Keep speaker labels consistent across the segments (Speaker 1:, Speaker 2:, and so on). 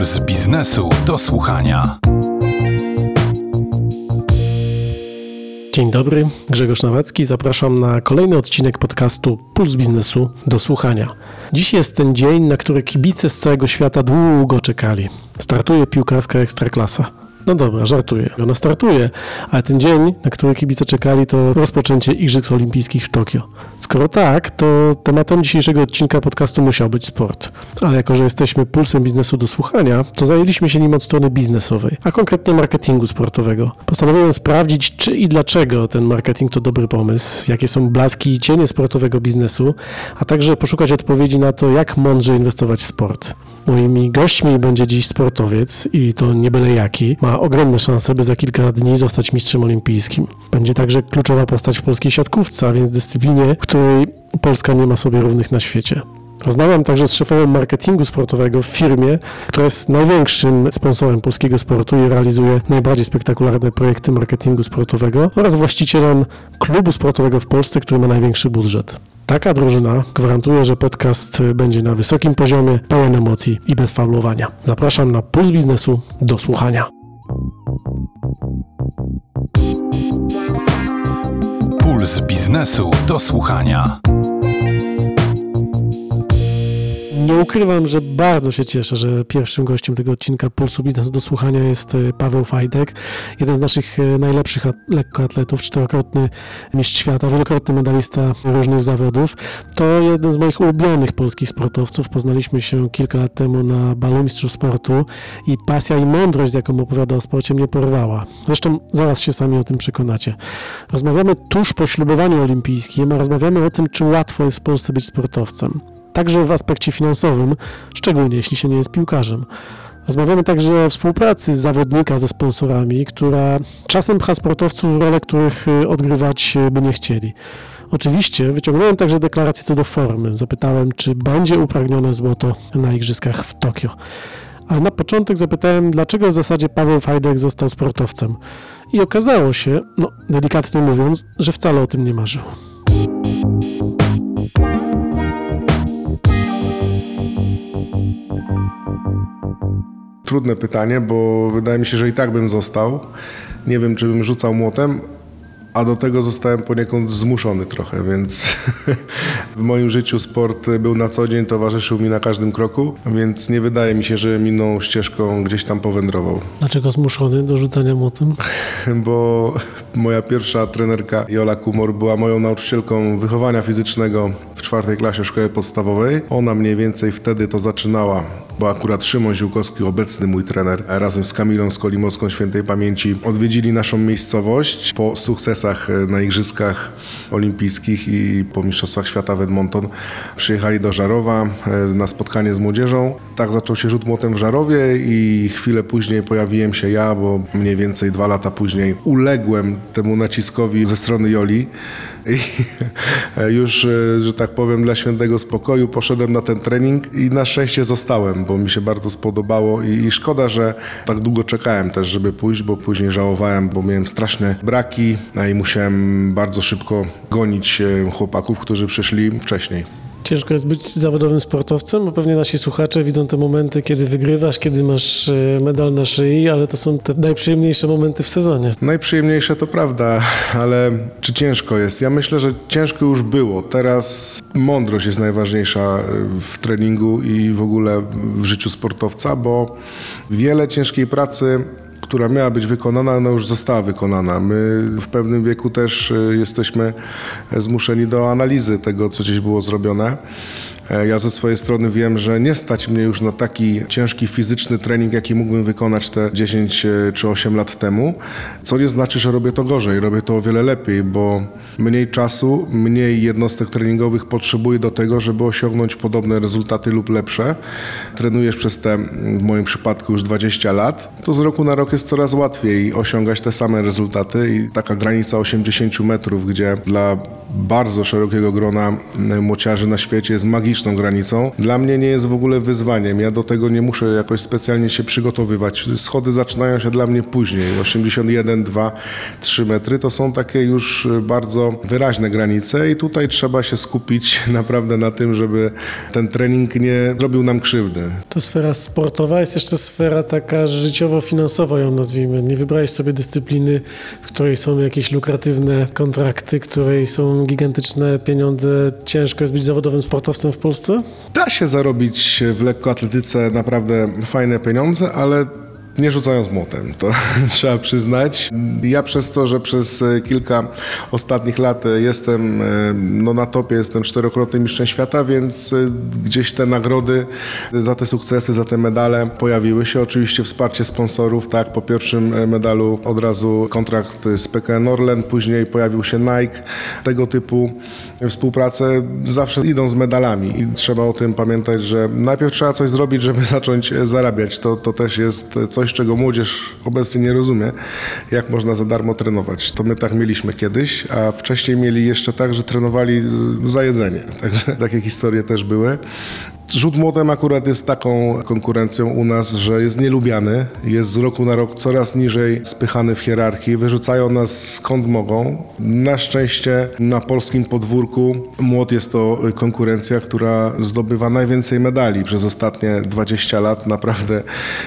Speaker 1: Puls biznesu do słuchania.
Speaker 2: Dzień dobry, Grzegorz Nawacki. Zapraszam na kolejny odcinek podcastu Puls Biznesu do słuchania. Dziś jest ten dzień, na który kibice z całego świata długo czekali. Startuje piłkarska ekstraklasa. No dobra, żartuję. Ona startuje, ale ten dzień, na który kibice czekali, to rozpoczęcie Igrzysk Olimpijskich w Tokio. Skoro tak, to tematem dzisiejszego odcinka podcastu musiał być sport. Ale jako, że jesteśmy pulsem biznesu do słuchania, to zajęliśmy się nim od strony biznesowej, a konkretnie marketingu sportowego. Postanowiłem sprawdzić, czy i dlaczego ten marketing to dobry pomysł, jakie są blaski i cienie sportowego biznesu, a także poszukać odpowiedzi na to, jak mądrze inwestować w sport. Moimi gośćmi będzie dziś sportowiec i to nie byle jaki. Ma ogromne szanse, by za kilka dni zostać mistrzem olimpijskim. Będzie także kluczowa postać w polskiej siatkówce, a więc dyscyplinie, której Polska nie ma sobie równych na świecie. Rozmawiam także z szefową marketingu sportowego w firmie, która jest największym sponsorem polskiego sportu i realizuje najbardziej spektakularne projekty marketingu sportowego oraz właścicielem klubu sportowego w Polsce, który ma największy budżet. Taka drużyna gwarantuje, że podcast będzie na wysokim poziomie, pełen emocji i bez faulowania. Zapraszam na Puls Biznesu do słuchania.
Speaker 1: Puls biznesu do słuchania.
Speaker 2: Nie ukrywam, że bardzo się cieszę, że pierwszym gościem tego odcinka Pulsu Biznesu do słuchania jest e, Paweł Fajdek, jeden z naszych e, najlepszych lekkoatletów, czterokrotny mistrz świata, wielokrotny medalista różnych zawodów. To jeden z moich ulubionych polskich sportowców. Poznaliśmy się kilka lat temu na balu mistrzów sportu i pasja i mądrość, z jaką opowiada o sporcie, mnie porwała. Zresztą zaraz się sami o tym przekonacie. Rozmawiamy tuż po ślubowaniu olimpijskim, a rozmawiamy o tym, czy łatwo jest w Polsce być sportowcem także w aspekcie finansowym, szczególnie jeśli się nie jest piłkarzem. Rozmawiamy także o współpracy zawodnika ze sponsorami, która czasem pcha sportowców w role, których y, odgrywać y, by nie chcieli. Oczywiście wyciągnąłem także deklarację co do formy. Zapytałem, czy będzie upragnione złoto na Igrzyskach w Tokio. Ale na początek zapytałem, dlaczego w zasadzie Paweł Fajdek został sportowcem. I okazało się, no delikatnie mówiąc, że wcale o tym nie marzył.
Speaker 3: Trudne pytanie, bo wydaje mi się, że i tak bym został. Nie wiem, czy bym rzucał młotem, a do tego zostałem poniekąd zmuszony trochę, więc w moim życiu sport był na co dzień, towarzyszył mi na każdym kroku, więc nie wydaje mi się, że inną ścieżką gdzieś tam powędrował.
Speaker 2: Dlaczego zmuszony do rzucania młotem?
Speaker 3: Bo moja pierwsza trenerka Jola Kumor była moją nauczycielką wychowania fizycznego w czwartej klasie szkoły podstawowej. Ona mniej więcej wtedy to zaczynała bo akurat Szymon Ziółkowski, obecny mój trener, razem z Kamilą Skolimowską Świętej Pamięci odwiedzili naszą miejscowość po sukcesach na Igrzyskach Olimpijskich i po Mistrzostwach Świata w Edmonton. Przyjechali do Żarowa e, na spotkanie z młodzieżą. Tak zaczął się rzut młotem w Żarowie i chwilę później pojawiłem się ja, bo mniej więcej dwa lata później uległem temu naciskowi ze strony Joli. I już, e, że tak powiem, dla świętego spokoju poszedłem na ten trening i na szczęście zostałem, bo mi się bardzo spodobało i, i szkoda, że tak długo czekałem też, żeby pójść, bo później żałowałem, bo miałem straszne braki i musiałem bardzo szybko gonić e, chłopaków, którzy przyszli wcześniej.
Speaker 2: Ciężko jest być zawodowym sportowcem, bo pewnie nasi słuchacze widzą te momenty, kiedy wygrywasz, kiedy masz e, medal na szyi, ale to są te najprzyjemniejsze momenty w sezonie.
Speaker 3: Najprzyjemniejsze to prawda, ale czy ciężko jest? Ja myślę, że ciężko już było. Teraz mądrość jest najważniejsza e, w treningu i w ogóle w życiu sportowca, bo wiele ciężkiej pracy która miała być wykonana, ona już została wykonana. My w pewnym wieku też y, jesteśmy zmuszeni do analizy tego, co gdzieś było zrobione. E, ja ze swojej strony wiem, że nie stać mnie już na taki ciężki fizyczny trening, jaki mógłbym wykonać te 10 e, czy 8 lat temu, co nie znaczy, że robię to gorzej, robię to o wiele lepiej, bo mniej czasu, mniej jednostek treningowych potrzebuję do tego, żeby osiągnąć podobne rezultaty lub lepsze. Trenujesz przez te, w moim przypadku już 20 lat, to z roku na rok jest coraz łatwiej osiągać te same rezultaty i taka granica 80 metrów, gdzie dla bardzo szerokiego grona młociarzy na świecie jest magiczna, granicą. Dla mnie nie jest w ogóle wyzwaniem. Ja do tego nie muszę jakoś specjalnie się przygotowywać. Schody zaczynają się dla mnie później. 81, 2, 3 metry to są takie już bardzo wyraźne granice i tutaj trzeba się skupić naprawdę na tym, żeby ten trening nie zrobił nam krzywdy.
Speaker 2: To sfera sportowa, jest jeszcze sfera taka życiowo-finansowa, ją nazwijmy. Nie wybrałeś sobie dyscypliny, w której są jakieś lukratywne kontrakty, w której są gigantyczne pieniądze. Ciężko jest być zawodowym sportowcem w Polsce?
Speaker 3: Da się zarobić w lekkoatletyce naprawdę fajne pieniądze, ale nie rzucając młotem, to trzeba przyznać. Ja przez to, że przez e, kilka ostatnich lat e, jestem e, no, na topie, jestem czterokrotnym mistrzem świata, więc gdzieś te nagrody za te sukcesy, za te medale pojawiły się. Oczywiście wsparcie sponsorów, tak, po pierwszym medalu od razu kontrakt z PKN Orlen, później pojawił się Nike, tego typu współprace zawsze idą z medalami i trzeba o tym pamiętać, że najpierw trzeba coś zrobić, żeby zacząć zarabiać. To, to też jest coś, czego młodzież obecnie nie rozumie, jak można za darmo trenować. To my tak mieliśmy kiedyś, a wcześniej mieli jeszcze tak, że trenowali za jedzenie. Także takie historie też były. Rzut młotem akurat jest taką konkurencją u nas, że jest nielubiany, jest z roku na rok coraz niżej spychany w hierarchii, wyrzucają nas skąd mogą. Na szczęście na polskim podwórku młot jest to konkurencja, która zdobywa najwięcej medali przez ostatnie 20 lat. Naprawdę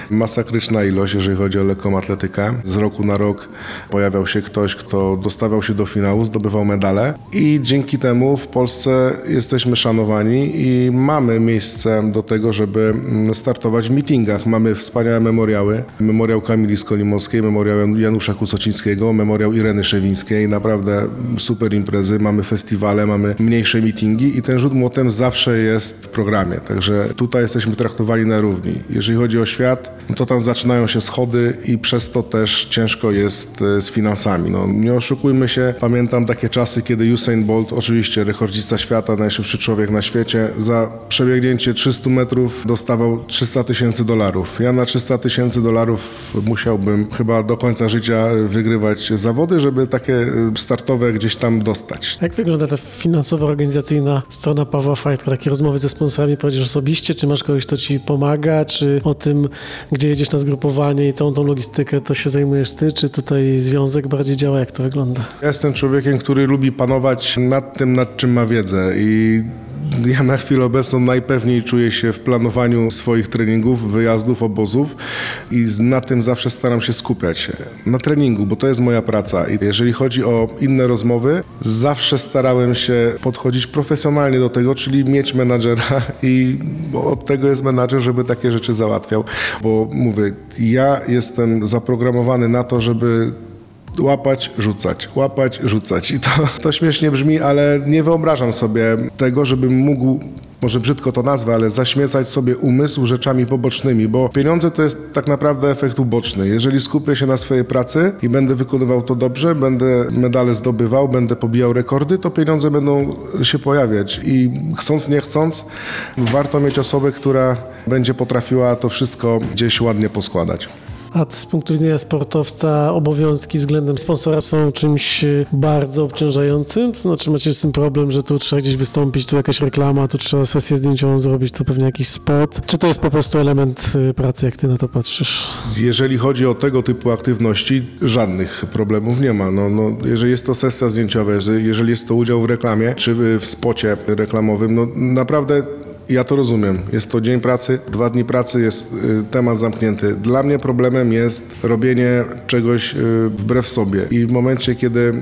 Speaker 3: masakryczna ilość, jeżeli chodzi o lekką atletykę. Z roku na rok pojawiał się ktoś, kto dostawał się do finału, zdobywał medale i dzięki temu w Polsce jesteśmy szanowani i mamy miejsce do tego, żeby mm, startować w meetingach. Mamy wspaniałe memoriały. Memoriał Kamili Skolimowskiej, memoriał Janusza Kusocińskiego, memoriał Ireny Szewińskiej. Naprawdę super imprezy. Mamy festiwale, mamy mniejsze meetingi i ten rzut młotem zawsze jest w programie. Także tutaj jesteśmy traktowani na równi. Jeżeli chodzi o świat, no to tam zaczynają się schody i przez to też ciężko jest e, z finansami. No, nie oszukujmy się, pamiętam takie czasy, kiedy Usain Bolt, oczywiście rekordzista świata, najszybszy człowiek na świecie, za przebiegnięcie 300 metrów dostawał 300 tysięcy dolarów. Ja na 300 tysięcy dolarów musiałbym chyba do końca życia wygrywać zawody, żeby takie e, startowe gdzieś tam dostać.
Speaker 2: Jak wygląda ta finansowo-organizacyjna strona Pawła Fajtka? Takie rozmowy ze sponsorami prowadzisz osobiście? Czy masz kogoś, kto ci pomaga? Czy o tym, gdzie jedziesz na zgrupowanie i całą tą logistykę, to się zajmujesz ty? Czy tutaj związek bardziej działa? Jak to wygląda?
Speaker 3: Ja jestem człowiekiem, który lubi panować nad tym, nad czym ma wiedzę i ja na chwilę obecną najpewniej czuję się w planowaniu swoich treningów, wyjazdów, obozów i na tym zawsze staram się skupiać. Na treningu, bo to jest moja praca i jeżeli chodzi o inne rozmowy, zawsze starałem się podchodzić profesjonalnie do tego, czyli mieć menadżera i od tego jest menadżer, żeby takie rzeczy załatwiał, bo mówię, ja jestem zaprogramowany na to, żeby łapać, rzucać, łapać, rzucać. I to, to śmiesznie brzmi, ale nie wyobrażam sobie tego, żebym mógł może brzydko to nazwę, ale zaśmiecać sobie umysł rzeczami pobocznymi, bo pieniądze to jest tak naprawdę efekt uboczny. Jeżeli skupię się na swojej pracy i będę wykonywał to dobrze, będę medale zdobywał, będę pobijał rekordy, to pieniądze będą się pojawiać i chcąc nie chcąc, warto mieć osobę, która będzie potrafiła to wszystko gdzieś ładnie poskładać.
Speaker 2: A z punktu widzenia sportowca obowiązki względem sponsora są czymś e, bardzo obciążającym? To znaczy macie z tym problem, że tu trzeba gdzieś wystąpić, tu jakaś reklama, tu trzeba sesję zdjęciową zrobić, to pewnie jakiś spot? Czy to jest po prostu element e, pracy, jak ty na to patrzysz?
Speaker 3: Jeżeli chodzi o tego typu aktywności, żadnych problemów nie ma. No, no, jeżeli jest to sesja zdjęciowa, jeżeli- jest to udział w reklamie czy w spocie reklamowym, no naprawdę ja to rozumiem. Jest to dzień pracy, dwa dni pracy, jest y, temat zamknięty. Dla mnie problemem jest robienie czegoś y, wbrew sobie. I w momencie, kiedy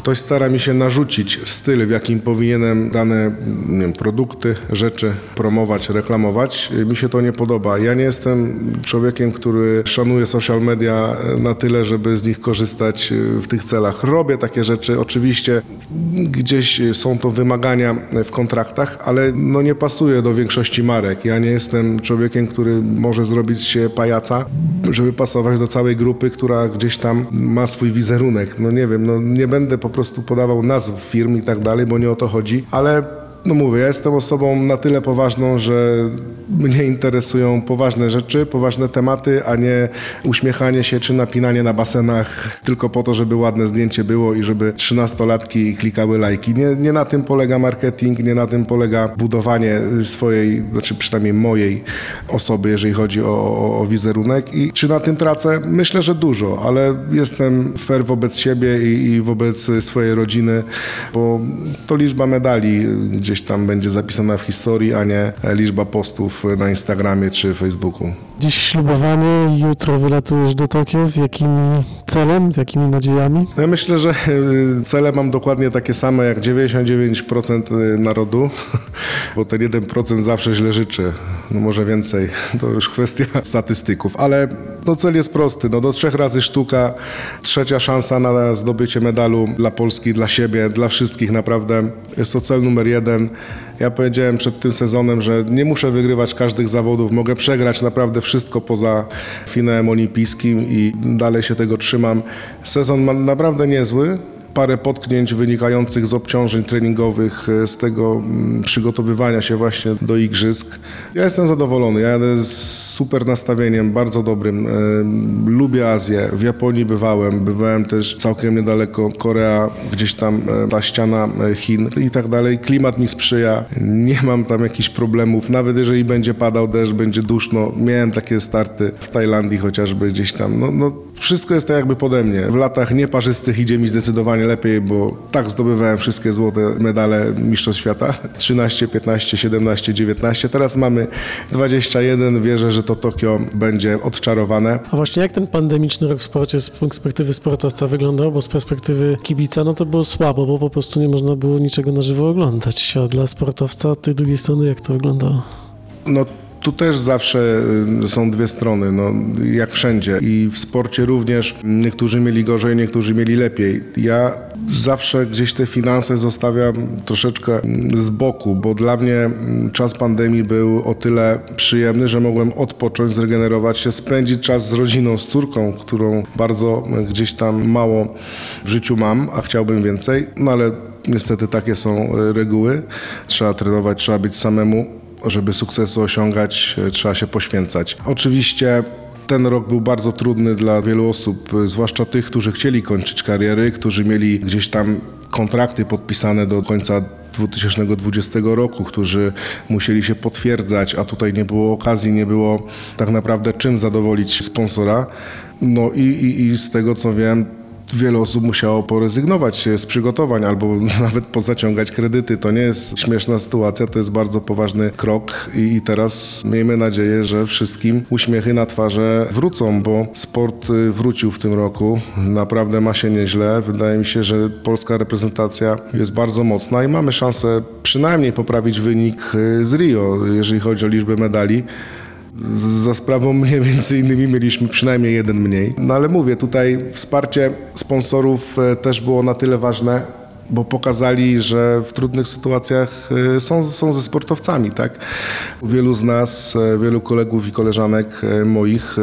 Speaker 3: ktoś stara mi się narzucić styl, w jakim powinienem dane wiem, produkty, rzeczy promować, reklamować, mi się to nie podoba. Ja nie jestem człowiekiem, który szanuje social media na tyle, żeby z nich korzystać w tych celach. Robię takie rzeczy, oczywiście gdzieś są to wymagania w kontraktach, ale no nie pasuje do większości marek. Ja nie jestem człowiekiem, który może zrobić się pajaca, żeby pasować do całej grupy, która gdzieś tam ma swój wizerunek. No nie wiem, no nie będę po prostu podawał nazw firm i tak dalej, bo nie o to chodzi, ale no mówię, ja jestem osobą na tyle poważną, że mnie interesują poważne rzeczy, poważne tematy, a nie uśmiechanie się czy napinanie na basenach tylko po to, żeby ładne zdjęcie było i żeby trzynastolatki klikały lajki. Nie, nie na tym polega marketing, nie na tym polega budowanie swojej, znaczy przynajmniej mojej osoby, jeżeli chodzi o, o, o wizerunek. I czy na tym tracę? Myślę, że dużo, ale jestem fair wobec siebie i, i wobec swojej rodziny, bo to liczba medali gdzieś tam będzie zapisana w historii, a nie liczba postów na Instagramie czy Facebooku.
Speaker 2: Dziś ślubowanie, jutro wylatujesz do Tokio. Z jakim celem, z jakimi nadziejami?
Speaker 3: No ja myślę, że y, cele mam dokładnie takie same jak 99% narodu, bo ten 1% zawsze źle życzy. No może więcej, to już kwestia statystyków, ale no cel jest prosty. No do trzech razy sztuka, trzecia szansa na zdobycie medalu dla Polski, dla siebie, dla wszystkich naprawdę. Jest to cel numer jeden. Ja powiedziałem przed tym sezonem, że nie muszę wygrywać każdych zawodów, mogę przegrać naprawdę wszystko poza finałem olimpijskim i dalej się tego trzymam. Sezon ma naprawdę niezły, parę potknięć wynikających z obciążeń treningowych, z tego mm, przygotowywania się właśnie do igrzysk. Ja jestem zadowolony, ja jadę z super nastawieniem, bardzo dobrym. E, Lubię Azję, w Japonii bywałem, bywałem też całkiem niedaleko Korea, gdzieś tam e, ta ściana e, Chin i tak dalej. Klimat mi sprzyja, nie mam tam jakichś problemów, nawet jeżeli będzie padał deszcz, będzie duszno. Miałem takie starty w Tajlandii chociażby gdzieś tam. No, no, wszystko jest tak jakby pode mnie. W latach nieparzystych idzie mi zdecydowanie lepiej, bo tak zdobywałem wszystkie złote medale Mistrzostw Świata. 13, 15, 17, 19. Teraz mamy 21. Wierzę, że to Tokio będzie odczarowane.
Speaker 2: A właśnie jak ten pandemiczny rok w sporcie z perspektywy sportowca wyglądał? Bo z perspektywy kibica no to było słabo, bo po prostu nie można było niczego na żywo oglądać. A dla sportowca od tej drugiej strony jak to wyglądało?
Speaker 3: No tu też zawsze y, są dwie strony, no, jak wszędzie. I w sporcie również niektórzy mieli gorzej, niektórzy mieli lepiej. Ja zawsze gdzieś te finanse zostawiam troszeczkę z boku, bo dla mnie mm, czas pandemii był o tyle przyjemny, że mogłem odpocząć, zregenerować się, spędzić czas z rodziną, z córką, którą bardzo gdzieś tam mało w życiu mam, a chciałbym więcej. No ale niestety takie są y, reguły. Trzeba trenować, trzeba być samemu żeby sukcesu osiągać, e, trzeba się poświęcać. Oczywiście ten rok był bardzo trudny dla wielu osób, zwłaszcza tych, którzy chcieli kończyć kariery, którzy mieli gdzieś tam kontrakty podpisane do końca 2020 roku, którzy musieli się potwierdzać, a tutaj nie było okazji, nie było tak naprawdę czym zadowolić sponsora. No i, i, i z tego co wiem, wiele osób musiało porezygnować z przygotowań albo nawet pozaciągać kredyty. To nie jest śmieszna sytuacja, to jest bardzo poważny krok i teraz miejmy nadzieję, że wszystkim uśmiechy na twarze wrócą, bo sport y, wrócił w tym roku. Naprawdę ma się nieźle. Wydaje mi się, że polska reprezentacja jest bardzo mocna i mamy szansę przynajmniej poprawić wynik y, z Rio, jeżeli chodzi o liczbę medali. Za sprawą mnie między innymi mieliśmy przynajmniej jeden mniej. No ale mówię, tutaj wsparcie sponsorów e, też było na tyle ważne, bo pokazali, że w trudnych sytuacjach e, są, są ze sportowcami, tak? Wielu z nas, e, wielu kolegów i koleżanek moich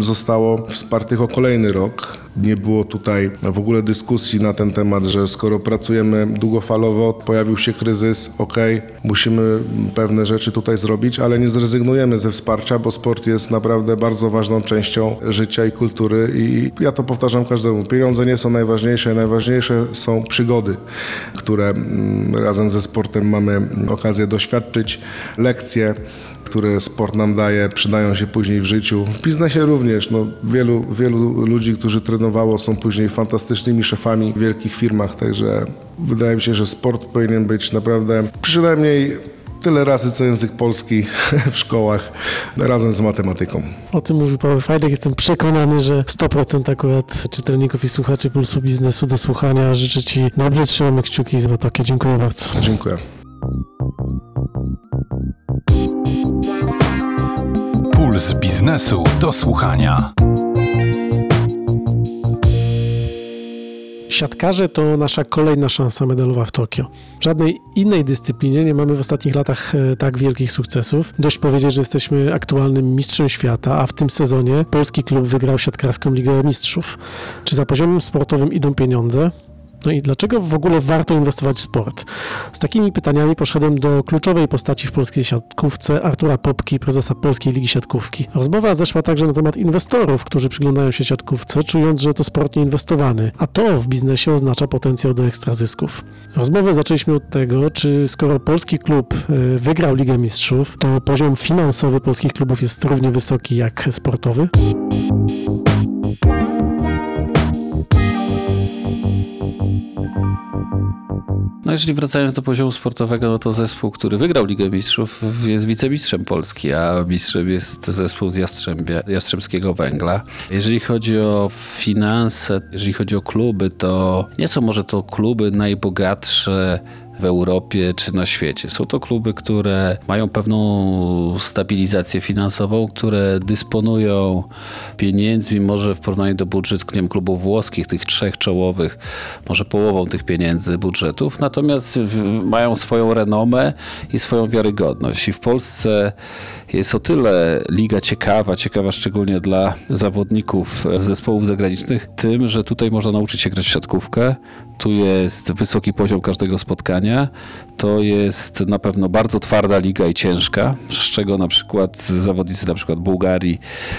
Speaker 3: zostało wspartych o kolejny rok. Nie było tutaj w ogóle dyskusji na ten temat, że skoro pracujemy długofalowo, pojawił się kryzys, ok, musimy pewne rzeczy tutaj zrobić, ale nie zrezygnujemy ze wsparcia, bo sport jest naprawdę bardzo ważną częścią życia i kultury i ja to powtarzam każdemu. Pieniądze nie są najważniejsze, najważniejsze są przygody, które mm, razem ze sportem mamy okazję doświadczyć, lekcje, które sport nam daje, przydają się później w życiu. W biznesie również. No, wielu, wielu ludzi, którzy trenowało, są później fantastycznymi szefami w wielkich firmach, także wydaje mi się, że sport powinien być naprawdę przynajmniej tyle razy co język polski w szkołach razem z matematyką.
Speaker 2: O tym mówił Paweł Fajdek. Jestem przekonany, że 100% akurat czytelników i słuchaczy Pulsu Biznesu do słuchania. Życzę Ci dobrze, trzymamy kciuki za takie. Dziękuję bardzo.
Speaker 3: Dziękuję.
Speaker 1: Puls biznesu do słuchania.
Speaker 2: Siatkarze to nasza kolejna szansa medalowa w Tokio. W żadnej innej dyscyplinie nie mamy w ostatnich latach e, tak wielkich sukcesów. Dość powiedzieć, że jesteśmy aktualnym mistrzem świata, a w tym sezonie polski klub wygrał siatkarską Ligę Mistrzów. Czy za poziomem sportowym idą pieniądze? No i dlaczego w ogóle warto inwestować w sport? Z takimi pytaniami poszedłem do kluczowej postaci w polskiej siatkówce, Artura Popki, prezesa Polskiej Ligi Siatkówki. Rozmowa zeszła także na temat inwestorów, którzy przyglądają się siatkówce, czując, że to sport nieinwestowany, a to w biznesie oznacza potencjał do ekstrazysków. Rozmowę zaczęliśmy od tego, czy skoro polski klub y, wygrał Ligę Mistrzów, to poziom finansowy polskich klubów jest równie wysoki jak sportowy?
Speaker 4: No jeżeli wracając do poziomu sportowego, no to zespół, który wygrał Ligę Mistrzów jest wicemistrzem Polski, a mistrzem jest zespół z Jastrzębia, Jastrzębskiego Węgla. Jeżeli chodzi o finanse, jeżeli chodzi o kluby, to nie są może to kluby najbogatsze w Europie czy na świecie. Są to kluby, które mają pewną stabilizację finansową, które dysponują pieniędzmi, może w porównaniu do budżetu wiem, klubów włoskich, tych trzech czołowych, może połową tych pieniędzy budżetów, natomiast mają swoją renomę i swoją wiarygodność. I w Polsce jest o tyle liga ciekawa, ciekawa szczególnie dla zawodników z zespołów zagranicznych, tym, że tutaj można nauczyć się grać w siatkówkę. Tu jest wysoki poziom każdego spotkania. To jest na pewno bardzo twarda liga i ciężka, z czego na przykład zawodnicy na przykład Bułgarii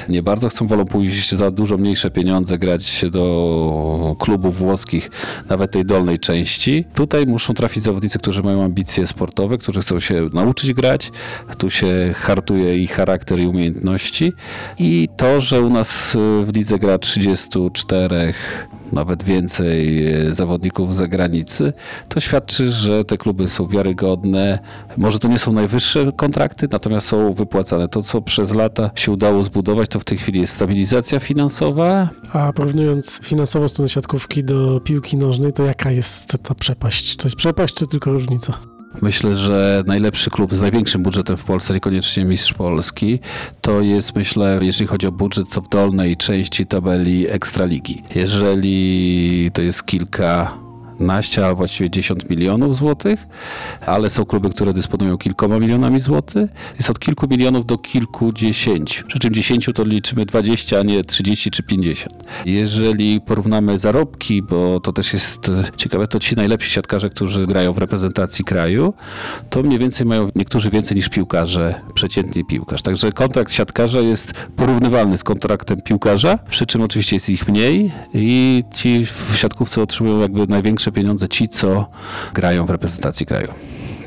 Speaker 4: nie bardzo chcą, wolą pójść za dużo mniejsze pieniądze, grać się do klubów włoskich, nawet tej dolnej części. Tutaj muszą trafić zawodnicy, którzy mają ambicje sportowe, którzy chcą się nauczyć grać. Tu się hartuje ich charakter i umiejętności. I to, że u nas w lidze gra 34 nawet więcej e, zawodników z zagranicy, to świadczy, że te kluby są wiarygodne. Może to nie są najwyższe kontrakty, natomiast są wypłacane. To, co przez lata się udało zbudować, to w tej chwili jest stabilizacja finansowa.
Speaker 2: A porównując finansową stronę siatkówki do piłki nożnej, to jaka jest ta przepaść? To jest przepaść, czy tylko różnica?
Speaker 4: Myślę, że najlepszy klub z największym budżetem w Polsce, niekoniecznie mistrz Polski, to jest, myślę, jeżeli chodzi o budżet, to w dolnej części tabeli Ekstraligi. Jeżeli to jest kilka naście, a właściwie 10 milionów złotych, ale są kluby, które dysponują kilkoma milionami złotych. Jest od kilku milionów do kilkudziesięciu. Przy czym 10 to liczymy 20, a nie 30 czy 50. Jeżeli porównamy zarobki, bo to też jest ciekawe, to ci najlepsi siatkarze, którzy grają w reprezentacji kraju, to mniej więcej mają niektórzy więcej niż piłkarze, przeciętnie piłkarz. Także kontrakt siatkarza jest porównywalny z kontraktem piłkarza, przy czym oczywiście jest ich mniej i ci w siatkówce otrzymują jakby największe pieniądze ci, co grają w reprezentacji kraju.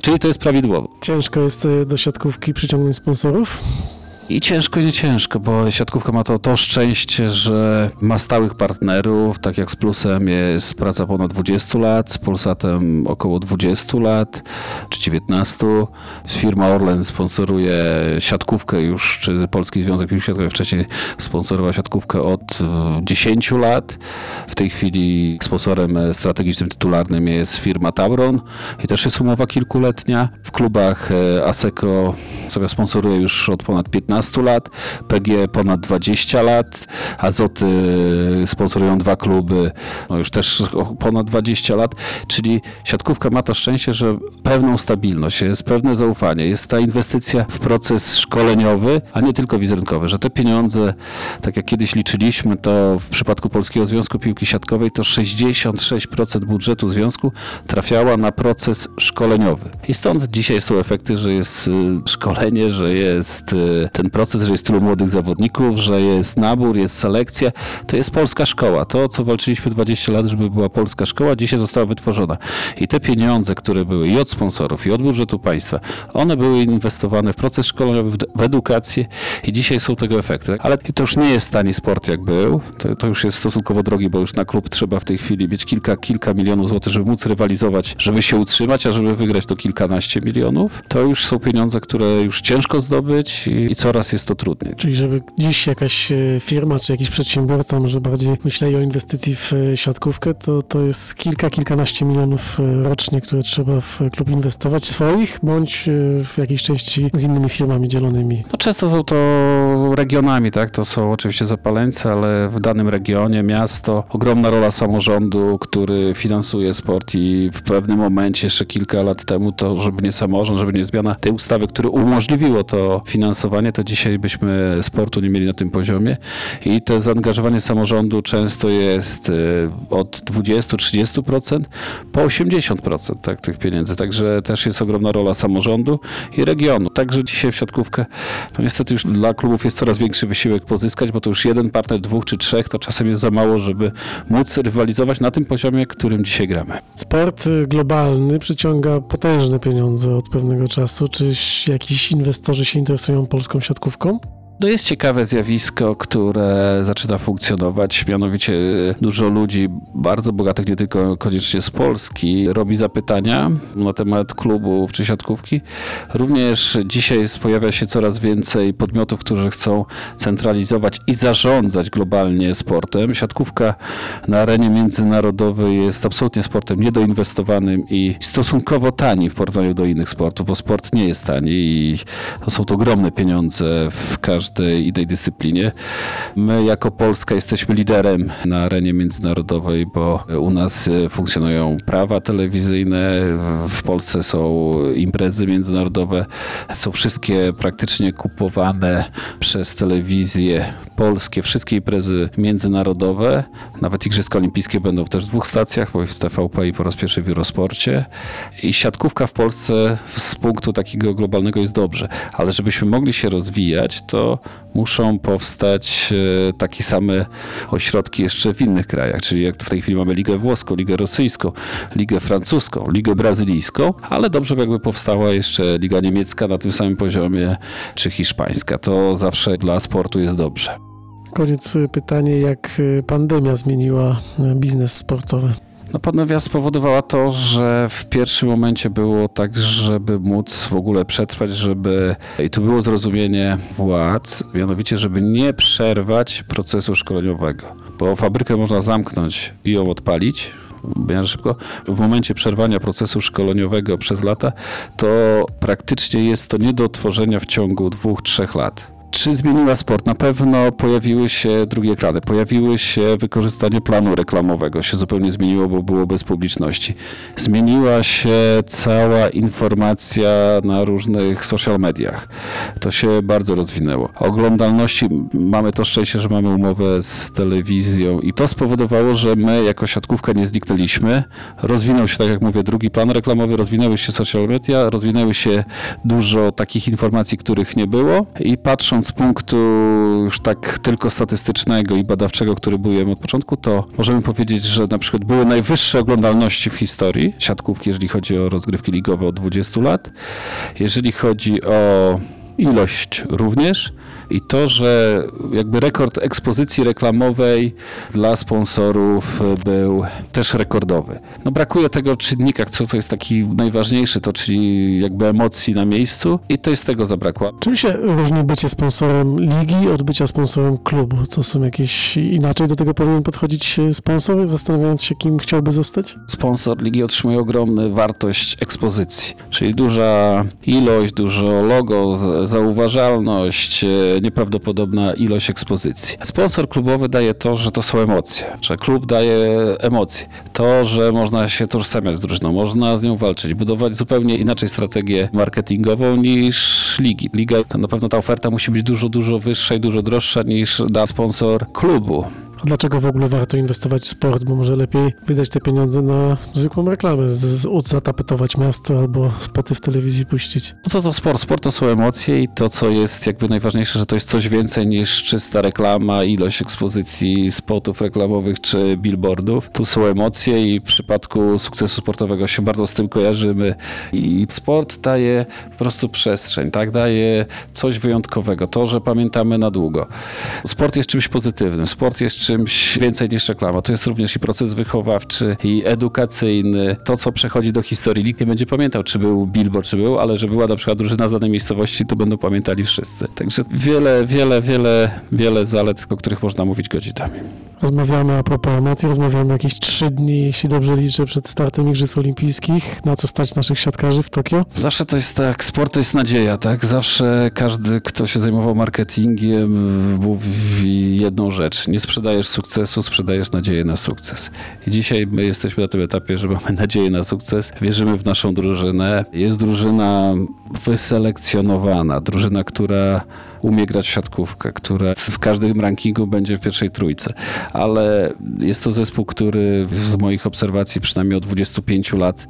Speaker 4: Czyli to jest prawidłowo.
Speaker 2: Ciężko jest y, do siatkówki przyciągnąć sponsorów?
Speaker 4: I ciężko nie ciężko, bo siatkówka ma to, to szczęście, że ma stałych partnerów, tak jak z Plusem jest praca ponad 20 lat, z Polsatem około 20 lat, czy 19. Firma Orlen sponsoruje siatkówkę już, czy Polski Związek Piłki Siatkowej wcześniej sponsorował siatkówkę od 10 e, lat. W tej chwili sponsorem strategicznym, tytularnym jest firma Tauron i też jest umowa kilkuletnia. W klubach e, ASECO sobie sponsoruje już od ponad 15 15 lat, PG ponad 20 lat, Azoty sponsorują dwa kluby, no już też ponad 20 lat, czyli siatkówka ma to szczęście, że pewną stabilność, jest pewne zaufanie, jest ta inwestycja w proces szkoleniowy, a nie tylko wizerunkowy, że te pieniądze, tak jak kiedyś liczyliśmy, to w przypadku Polskiego Związku Piłki Siatkowej to 66% budżetu związku trafiała na proces szkoleniowy. I stąd dzisiaj są efekty, że jest y, szkolenie, że jest y, ten ten proces, że jest tylu młodych zawodników, że jest nabór, jest selekcja. To jest polska szkoła. To, co walczyliśmy 20 lat, żeby była polska szkoła, dzisiaj została wytworzona. I te pieniądze, które były i od sponsorów, i od budżetu państwa, one były inwestowane w proces szkoleniowy, w edukację i dzisiaj są tego efekty. Ale to już nie jest tani sport, jak był. To, to już jest stosunkowo drogi, bo już na klub trzeba w tej chwili mieć kilka, kilka milionów złotych, żeby móc rywalizować, żeby się utrzymać, a żeby wygrać to kilkanaście milionów. To już są pieniądze, które już ciężko zdobyć i, i coraz coraz jest to trudniej.
Speaker 2: Czyli żeby dziś jakaś e, firma czy jakiś przedsiębiorca może bardziej myśleli o inwestycji w e, siatkówkę, to, to jest kilka, kilkanaście milionów e, rocznie, które trzeba w klub inwestować swoich, bądź w jakiejś części z innymi firmami dzielonymi.
Speaker 4: No często są to regionami, tak? To są oczywiście zapaleńcy, ale w danym regionie, miasto, ogromna rola samorządu, który finansuje sport i w pewnym momencie, jeszcze kilka lat temu, to żeby nie samorząd, żeby nie zmiana tej ustawy, który umożliwiło to finansowanie, to dzisiaj byśmy sportu nie mieli na tym poziomie i to zaangażowanie samorządu często jest y, od 20-30% po 80% tak, tych pieniędzy. Także też jest ogromna rola samorządu i regionu. Także dzisiaj w siatkówkę, no niestety już dla klubów jest coraz większy wysiłek pozyskać, bo to już jeden partner, dwóch czy trzech, to czasem jest za mało, żeby móc rywalizować na tym poziomie, którym dzisiaj gramy.
Speaker 2: Sport y, globalny przyciąga potężne pieniądze od pewnego czasu. Czy jakiś inwestorzy się interesują polską siatkówką? siatkówką?
Speaker 4: To jest ciekawe zjawisko, które zaczyna funkcjonować. Mianowicie e, dużo ludzi bardzo bogatych, nie tylko koniecznie z Polski, robi zapytania na temat klubów czy siatkówki. Również dzisiaj pojawia się coraz więcej podmiotów, którzy chcą centralizować i zarządzać globalnie sportem. Siatkówka na arenie międzynarodowej jest absolutnie sportem niedoinwestowanym i stosunkowo tani w porównaniu do innych sportów, bo sport nie jest tani i to są to ogromne pieniądze w każdym każdej innej dyscyplinie. My jako Polska jesteśmy liderem na arenie międzynarodowej, bo u nas e, funkcjonują prawa telewizyjne, w Polsce są imprezy międzynarodowe, są wszystkie praktycznie kupowane przez telewizje polskie, wszystkie imprezy międzynarodowe, nawet Igrzyska Olimpijskie będą też w dwóch stacjach, bo w TVP i po raz pierwszy w Eurosporcie. I siatkówka w Polsce z punktu takiego globalnego jest dobrze, ale żebyśmy mogli się rozwijać, to muszą powstać e, takie same ośrodki jeszcze w innych krajach, czyli jak w tej chwili mamy Ligę Włoską, Ligę Rosyjską, Ligę Francuską, Ligę Brazylijską, ale dobrze by jakby powstała jeszcze Liga Niemiecka na tym samym poziomie, czy hiszpańska. To zawsze dla sportu jest dobrze.
Speaker 2: Koniec y, pytanie, jak y, pandemia zmieniła biznes sportowy?
Speaker 4: No pandemia spowodowała to, że w pierwszym momencie było tak, żeby móc w ogóle przetrwać, żeby i tu było zrozumienie władz, mianowicie, żeby nie przerwać procesu szkoleniowego, bo fabrykę można zamknąć i ją odpalić, miarę szybko. W momencie przerwania procesu szkoleniowego przez lata, to praktycznie jest to nie do otworzenia w ciągu dwóch, trzech lat. Czy zmieniła sport? Na pewno pojawiły się drugie ekrany, pojawiły się wykorzystanie planu reklamowego, się zupełnie zmieniło, bo było bez publiczności. Zmieniła się cała informacja na różnych social mediach. To się bardzo rozwinęło. Oglądalności, mamy to szczęście, że mamy umowę z telewizją i to spowodowało, że my jako siatkówka nie zniknęliśmy. Rozwinął się, tak jak mówię, drugi plan reklamowy, rozwinęły się social media, rozwinęły się dużo takich informacji, których nie było i patrząc z punktu już tak tylko statystycznego i badawczego, który byłem od początku, to możemy powiedzieć, że na przykład były najwyższe oglądalności w historii siatkówki, jeżeli chodzi o rozgrywki ligowe od 20 lat. Jeżeli chodzi o ilość również i to, że jakby rekord ekspozycji reklamowej dla sponsorów był też rekordowy. No brakuje tego czynnika, co to jest taki najważniejszy, to czyli jakby emocji na miejscu i to jest tego zabrakło.
Speaker 2: Czym się różni bycie sponsorem ligi od bycia sponsorem klubu? To są jakieś inaczej do tego powinien podchodzić sponsor, zastanawiając się, kim chciałby zostać?
Speaker 4: Sponsor ligi otrzymuje ogromną wartość ekspozycji, czyli duża ilość, dużo logo, zauważalność, nieprawdopodobna ilość ekspozycji. Sponsor klubowy daje to, że to są emocje, że klub daje emocje. To, że można się tożsamiać z drużyną, można z nią walczyć, budować zupełnie inaczej strategię marketingową niż ligi. Liga, to na pewno ta oferta musi być dużo, dużo wyższa i dużo droższa niż da sponsor klubu.
Speaker 2: Dlaczego w ogóle warto inwestować w sport? Bo może lepiej wydać te pieniądze na zwykłą reklamę, z, z, zatapetować miasto albo spoty w telewizji puścić.
Speaker 4: No co to sport? Sport to są emocje i to, co jest jakby najważniejsze, że to jest coś więcej niż czysta reklama, ilość ekspozycji spotów reklamowych czy billboardów. Tu są emocje i w przypadku sukcesu sportowego się bardzo z tym kojarzymy. I sport daje po prostu przestrzeń, tak? Daje coś wyjątkowego. To, że pamiętamy na długo. Sport jest czymś pozytywnym. Sport jest czymś więcej niż reklama. To jest również i proces wychowawczy, i edukacyjny. To, co przechodzi do historii, nikt nie będzie pamiętał, czy był billboard, czy był, ale że była na przykład drużyna z danej miejscowości, to będą pamiętali wszyscy. Także wiele, wiele, wiele, wiele zalet, o których można mówić godzinami.
Speaker 2: Rozmawiamy a propos emocji, rozmawiamy jakieś trzy dni, jeśli dobrze liczę, przed startem Igrzysk Olimpijskich. Na co stać naszych siatkarzy w Tokio?
Speaker 4: Zawsze to jest tak, sport to jest nadzieja, tak? Zawsze każdy, kto się zajmował marketingiem, mówi jedną rzecz. Nie sprzedaje sprzedajesz sukcesu, sprzedajesz nadzieję na sukces. I dzisiaj my jesteśmy na tym etapie, że mamy nadzieję na sukces, wierzymy w naszą drużynę. Jest drużyna wyselekcjonowana, drużyna, która umie grać w siatkówkę, która w każdym rankingu będzie w pierwszej trójce. Ale jest to zespół, który z moich obserwacji przynajmniej od 25 lat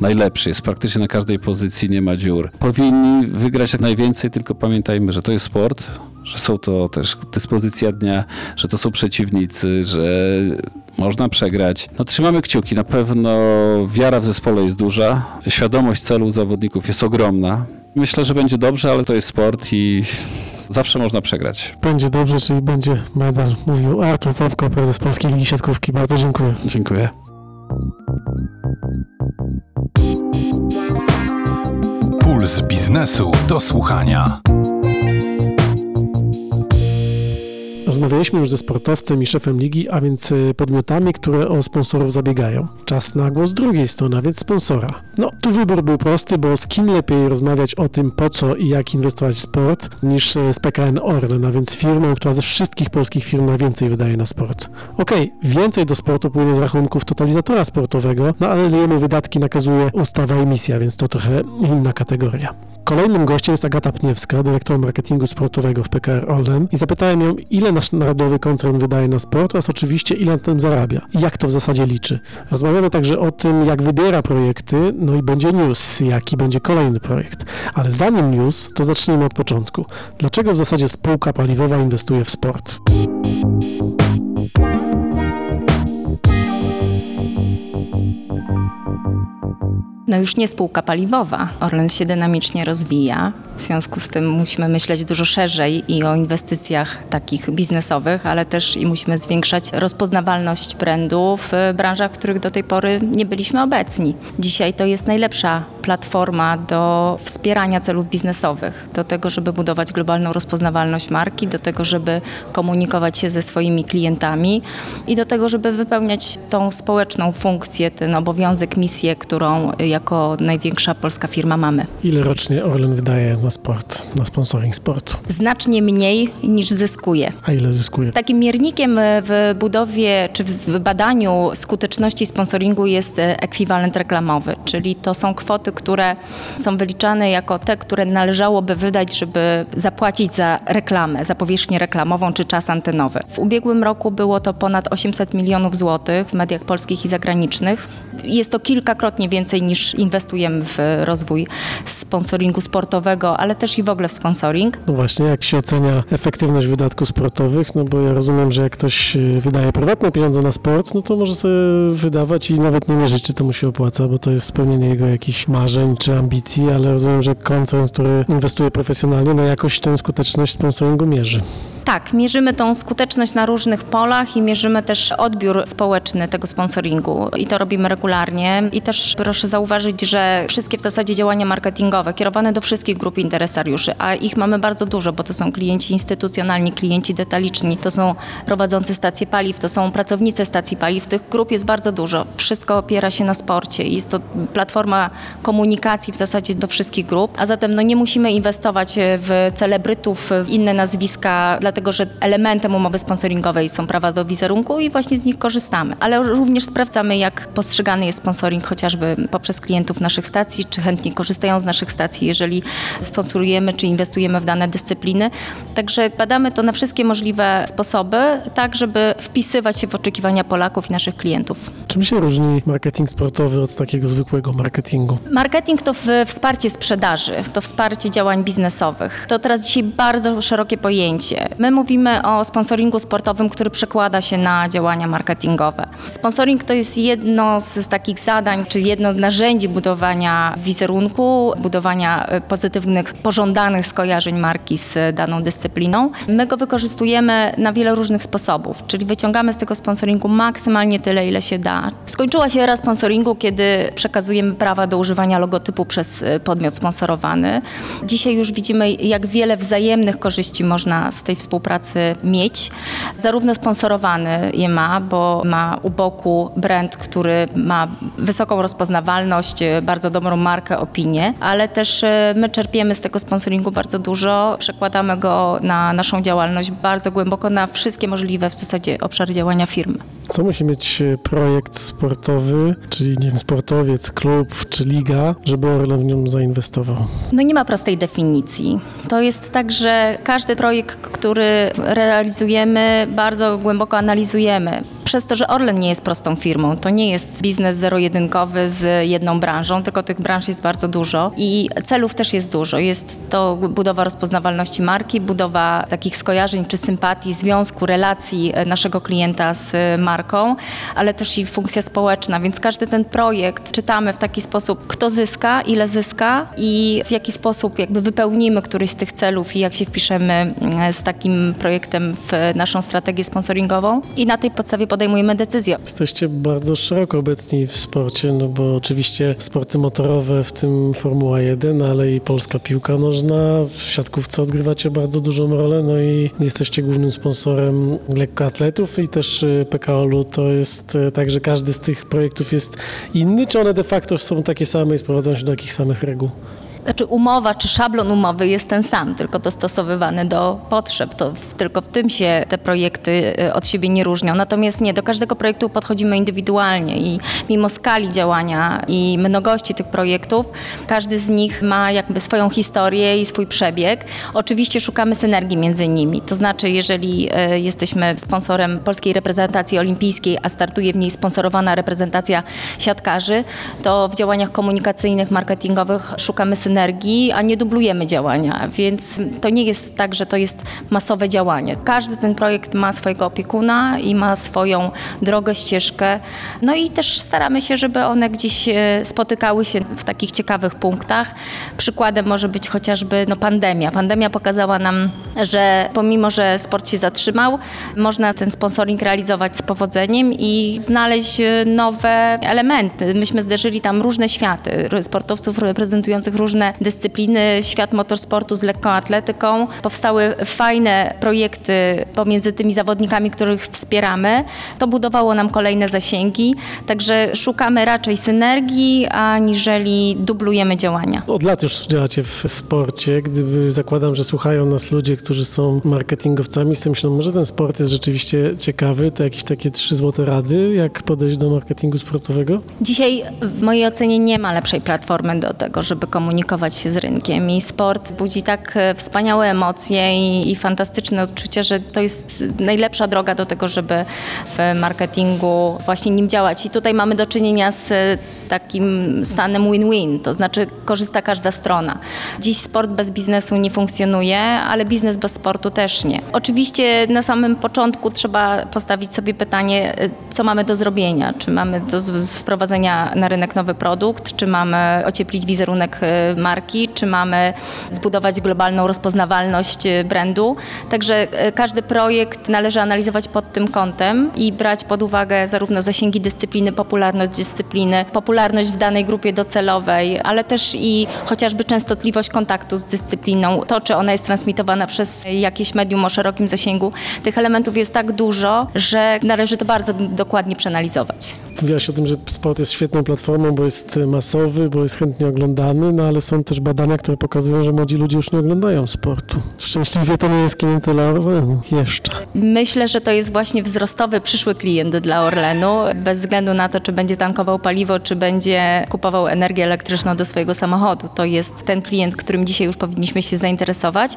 Speaker 4: najlepszy jest. Praktycznie na każdej pozycji nie ma dziur. Powinni wygrać jak najwięcej, tylko pamiętajmy, że to jest sport, że są to też dyspozycja dnia, że to są przeciwnicy, że można przegrać. No trzymamy kciuki, na pewno wiara w zespole jest duża, świadomość celu zawodników jest ogromna. Myślę, że będzie dobrze, ale to jest sport i zawsze można przegrać.
Speaker 2: Będzie dobrze, czyli będzie medal, mówił Artur Popko, prezes Polskiej Ligi Siatkówki. Bardzo dziękuję.
Speaker 4: Dziękuję.
Speaker 1: Puls biznesu do słuchania.
Speaker 2: Rozmawialiśmy już ze sportowcem i szefem ligi, a więc y, podmiotami, które o sponsorów zabiegają. Czas na głos drugiej strony, a więc sponsora. No, tu wybór był prosty, bo z kim lepiej rozmawiać o tym, po co i jak inwestować w sport, niż y, z PKN Orlen, a więc firmą, która ze wszystkich polskich firm najwięcej wydaje na sport. Okej, więcej do sportu płynie z rachunków totalizatora sportowego, no ale jemu wydatki nakazuje ustawa emisja, więc to trochę inna kategoria. Kolejnym gościem jest Agata Pniewska, dyrektor marketingu sportowego w PKR Orlen i zapytałem ją, ile nasz narodowy koncern wydaje na sport oraz oczywiście ile na tym zarabia i jak to w zasadzie liczy. Rozmawiamy także o tym, jak wybiera projekty, no i będzie news, jaki będzie kolejny projekt. Ale zanim news, to zacznijmy od początku. Dlaczego w zasadzie spółka paliwowa inwestuje w sport?
Speaker 5: No już nie spółka paliwowa. Orlen się dynamicznie rozwija. W związku z tym musimy myśleć dużo szerzej i o inwestycjach takich biznesowych, ale też i musimy zwiększać rozpoznawalność brandu w branżach, w których do tej pory nie byliśmy obecni. Dzisiaj to jest najlepsza platforma do wspierania celów biznesowych, do tego, żeby budować globalną rozpoznawalność marki, do tego, żeby komunikować się ze swoimi klientami i do tego, żeby wypełniać tą społeczną funkcję, ten obowiązek, misję, którą jako największa polska firma mamy.
Speaker 2: Ile rocznie Orlen wydaje na sport, na sponsoring sportu?
Speaker 5: Znacznie mniej niż zyskuje.
Speaker 2: A ile zyskuje?
Speaker 5: Takim miernikiem w budowie czy w badaniu skuteczności sponsoringu jest ekwiwalent reklamowy, czyli to są kwoty, które są wyliczane jako te, które należałoby wydać, żeby zapłacić za reklamę, za powierzchnię reklamową czy czas antenowy. W ubiegłym roku było to ponad 800 milionów złotych w mediach polskich i zagranicznych. Jest to kilkakrotnie więcej niż inwestujemy w rozwój sponsoringu sportowego, ale też i w ogóle w sponsoring.
Speaker 2: No właśnie, jak się ocenia efektywność wydatków sportowych? No bo ja rozumiem, że jak ktoś y, wydaje prywatne pieniądze na sport, no to może sobie wydawać i nawet nie mierzyć, czy to mu się opłaca, bo to jest spełnienie jego jakichś marzeń czy ambicji, ale rozumiem, że koncern, który inwestuje profesjonalnie, no jakoś tę skuteczność sponsoringu mierzy.
Speaker 5: Tak, mierzymy tą skuteczność na różnych polach i mierzymy też odbiór społeczny tego sponsoringu i to robimy regularnie. I też proszę zauważyć, że wszystkie w zasadzie działania marketingowe kierowane do wszystkich grup interesariuszy, a ich mamy bardzo dużo, bo to są klienci instytucjonalni, klienci detaliczni, to są prowadzący stacje paliw, to są pracownicy stacji paliw. Tych grup jest bardzo dużo. Wszystko opiera się na sporcie i jest to platforma komunikacji w zasadzie do wszystkich grup, a zatem no, nie musimy inwestować w celebrytów, w inne nazwiska, dlatego że elementem umowy sponsoringowej są prawa do wizerunku i właśnie z nich korzystamy. Ale również sprawdzamy, jak postrzegany jest sponsoring chociażby poprzez klientów naszych stacji, czy chętnie korzystają z naszych stacji, jeżeli sponsorujemy czy inwestujemy w dane dyscypliny. Także badamy to na wszystkie możliwe sposoby, tak żeby wpisywać się w oczekiwania Polaków i naszych klientów.
Speaker 2: Czym się różni marketing sportowy od takiego zwykłego marketingu?
Speaker 5: Marketing to wsparcie sprzedaży, to wsparcie działań biznesowych. To teraz dzisiaj bardzo szerokie pojęcie. My mówimy o sponsoringu sportowym, który przekłada się na działania marketingowe. Sponsoring to jest jedno z, takich zadań, czy jedno z narzędzi budowania wizerunku, budowania e, pozytywnych, pożądanych skojarzeń marki z daną dyscypliną. My go wykorzystujemy na wiele różnych sposobów, czyli wyciągamy z tego sponsoringu maksymalnie tyle, ile się da. Skończyła się era sponsoringu, kiedy przekazujemy prawa do używania logotypu przez e, podmiot sponsorowany. Dzisiaj już widzimy, jak wiele wzajemnych korzyści można z tej współpracy mieć. Zarówno sponsorowany je ma, bo ma u boku brand, który ma wysoką rozpoznawalność, e, bardzo dobrą markę, opinię, ale też e, my czerpiemy z tego sponsoringu bardzo dużo, przekładamy go na naszą działalność bardzo głęboko, na wszystkie możliwe w zasadzie obszary działania firmy.
Speaker 2: Co musi mieć e, projekt sportowy, czyli nie wiem, sportowiec, klub czy liga, żeby Orlen w nią zainwestował?
Speaker 5: No nie ma prostej definicji. To jest tak, że każdy projekt, który realizujemy, bardzo głęboko analizujemy. Przez to, że Orlen nie jest prostą firmą, to nie jest biznes zero-jedynkowy z jedną branżą, tylko tych branż jest bardzo dużo i celów też jest dużo. Jest to budowa rozpoznawalności marki, budowa takich skojarzeń czy sympatii, związku, relacji e, naszego klienta z e, marką, ale też i funkcja społeczna, więc każdy ten projekt czytamy w taki sposób, kto zyska, ile zyska i w jaki sposób jakby wypełnimy któryś z tych celów i jak się wpiszemy mm, z takim projektem w naszą strategię sponsoringową. I na tej podstawie podejmujemy decyzję.
Speaker 2: Jesteście bardzo szeroko obecni w sporcie, no bo oczywiście sporty motorowe, w tym Formuła 1, ale i polska piłka nożna. W siatkówce odgrywacie bardzo dużą rolę, no i jesteście głównym sponsorem lekkoatletów i też y, PKO-u to jest y, tak, że każdy z tych projektów jest inny, czy one de facto są takie same i sprowadzają się do takich samych reguł?
Speaker 5: Znaczy umowa czy szablon umowy jest ten sam, tylko dostosowywany do potrzeb. To w, tylko w tym się te projekty y, od siebie nie różnią. Natomiast nie, do każdego projektu podchodzimy indywidualnie i mimo skali działania i mnogości tych projektów, każdy z nich ma jakby swoją historię i swój przebieg. Oczywiście szukamy synergii między nimi. To znaczy, jeżeli y, jesteśmy sponsorem polskiej reprezentacji olimpijskiej, a startuje w niej sponsorowana reprezentacja siatkarzy, to w działaniach komunikacyjnych, marketingowych szukamy synergii energii, a nie dublujemy działania, więc to nie jest tak, że to jest masowe działanie. Każdy ten projekt ma swojego opiekuna i ma swoją drogę, ścieżkę. No i też staramy się, żeby one gdzieś e, spotykały się w takich ciekawych punktach. Przykładem może być chociażby no, pandemia. Pandemia pokazała nam, że pomimo, że sport się zatrzymał, można ten sponsoring realizować z powodzeniem i znaleźć e, nowe elementy. Myśmy zderzyli tam różne światy sportowców reprezentujących różne dyscypliny, świat motorsportu z lekką atletyką. Powstały fajne projekty pomiędzy tymi zawodnikami, których wspieramy. To budowało nam kolejne zasięgi, także szukamy raczej synergii, aniżeli dublujemy działania.
Speaker 2: Od lat już działacie w sporcie. Gdyby zakładam, że słuchają nas ludzie, którzy są marketingowcami, z tym myślą, może ten sport jest rzeczywiście ciekawy, to jakieś takie trzy złote rady, jak podejść do marketingu sportowego?
Speaker 5: Dzisiaj w mojej ocenie nie ma lepszej platformy do tego, żeby komunikować się z rynkiem i sport budzi tak e, wspaniałe emocje i, i fantastyczne odczucie, że to jest najlepsza droga do tego, żeby w marketingu właśnie nim działać. I tutaj mamy do czynienia z takim stanem win-win, to znaczy korzysta każda strona. Dziś sport bez biznesu nie funkcjonuje, ale biznes bez sportu też nie. Oczywiście na samym początku trzeba postawić sobie pytanie, co mamy do zrobienia. Czy mamy do wprowadzenia na rynek nowy produkt, czy mamy ocieplić wizerunek marki, czy mamy zbudować globalną rozpoznawalność y, brandu. Także y, każdy projekt należy analizować pod tym kątem i brać pod uwagę zarówno zasięgi dyscypliny, popularność dyscypliny, popularność w danej grupie docelowej, ale też i chociażby częstotliwość kontaktu z dyscypliną, to czy ona jest transmitowana przez jakieś medium o szerokim zasięgu. Tych elementów jest tak dużo, że należy to bardzo dokładnie przeanalizować.
Speaker 2: Mówiłaś o tym, że sport jest świetną platformą, bo jest masowy, bo jest chętnie oglądany, no ale są też badania, które pokazują, że młodzi ludzie już nie oglądają sportu. Szczęśliwie to nie jest klientela Orlenu jeszcze.
Speaker 5: Myślę, że to jest właśnie wzrostowy przyszły klient dla Orlenu, bez względu na to, czy będzie tankował paliwo, czy będzie kupował energię elektryczną do swojego samochodu. To jest ten klient, którym dzisiaj już powinniśmy się zainteresować.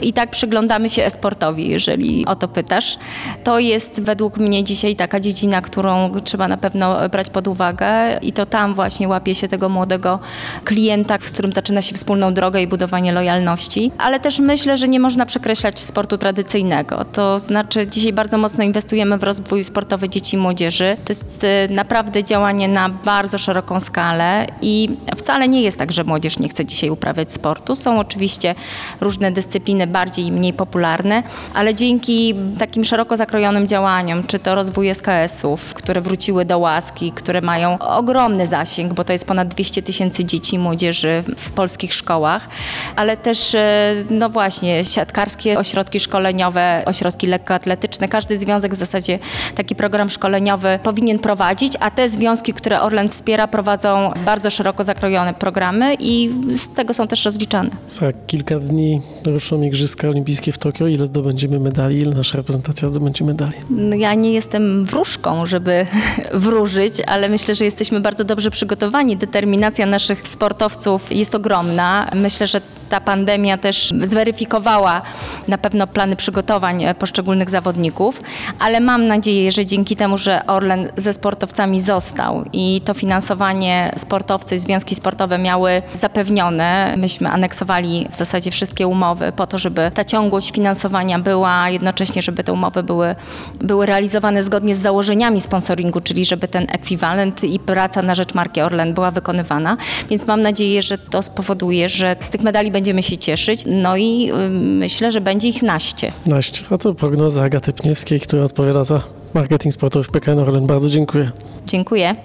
Speaker 5: I tak przyglądamy się esportowi, jeżeli o to pytasz. To jest według mnie dzisiaj taka dziedzina, którą trzeba na pewno brać pod uwagę i to tam właśnie łapie się tego młodego klienta, z którym zaczyna się wspólną drogę i budowanie lojalności. Ale też myślę, że nie można przekreślać sportu tradycyjnego. To znaczy dzisiaj bardzo mocno inwestujemy w rozwój sportowy dzieci i młodzieży. To jest y, naprawdę działanie na bardzo szeroką skalę i wcale nie jest tak, że młodzież nie chce dzisiaj uprawiać sportu. Są oczywiście różne dyscypliny bardziej i mniej popularne, ale dzięki takim szeroko zakrojonym działaniom, czy to rozwój SKS-ów, które wróciły do łaski, które mają ogromny zasięg, bo to jest ponad 200 tysięcy dzieci i młodzieży w polskich szkołach, ale też, e, no właśnie, siatkarskie ośrodki szkoleniowe, ośrodki lekkoatletyczne. Każdy związek w zasadzie taki program szkoleniowy powinien prowadzić, a te związki, które Orlen wspiera, prowadzą bardzo szeroko zakrojone programy i z tego są też rozliczane.
Speaker 2: Za kilka dni ruszą Igrzyska Olimpijskie w Tokio. Ile zdobędziemy medali? Ile nasza reprezentacja zdobędzie medali?
Speaker 5: No, Ja nie jestem wróżką, żeby wróżyć, ale myślę, że jesteśmy bardzo dobrze przygotowani. Determinacja naszych sportowców jest ogromna. Myślę, że ta pandemia też zweryfikowała na pewno plany przygotowań e, poszczególnych zawodników, ale mam nadzieję, że dzięki temu, że Orlen ze sportowcami został i to finansowanie sportowcy, związki sportowe miały zapewnione, myśmy aneksowali w zasadzie wszystkie umowy po to, żeby ta ciągłość finansowania była, jednocześnie, żeby te umowy były, były realizowane zgodnie z założeniami sponsoringu, czyli żeby ten ekwiwalent i praca na rzecz marki Orlen była wykonywana. Więc mam nadzieję, że to spowoduje, że z tych medali będziemy się cieszyć. No i y, myślę, że będzie ich naście.
Speaker 2: Naście. A to prognoza Agaty Pniewskiej, która odpowiada za marketing sportowy w PKN Orlen. Bardzo dziękuję.
Speaker 5: Dziękuję.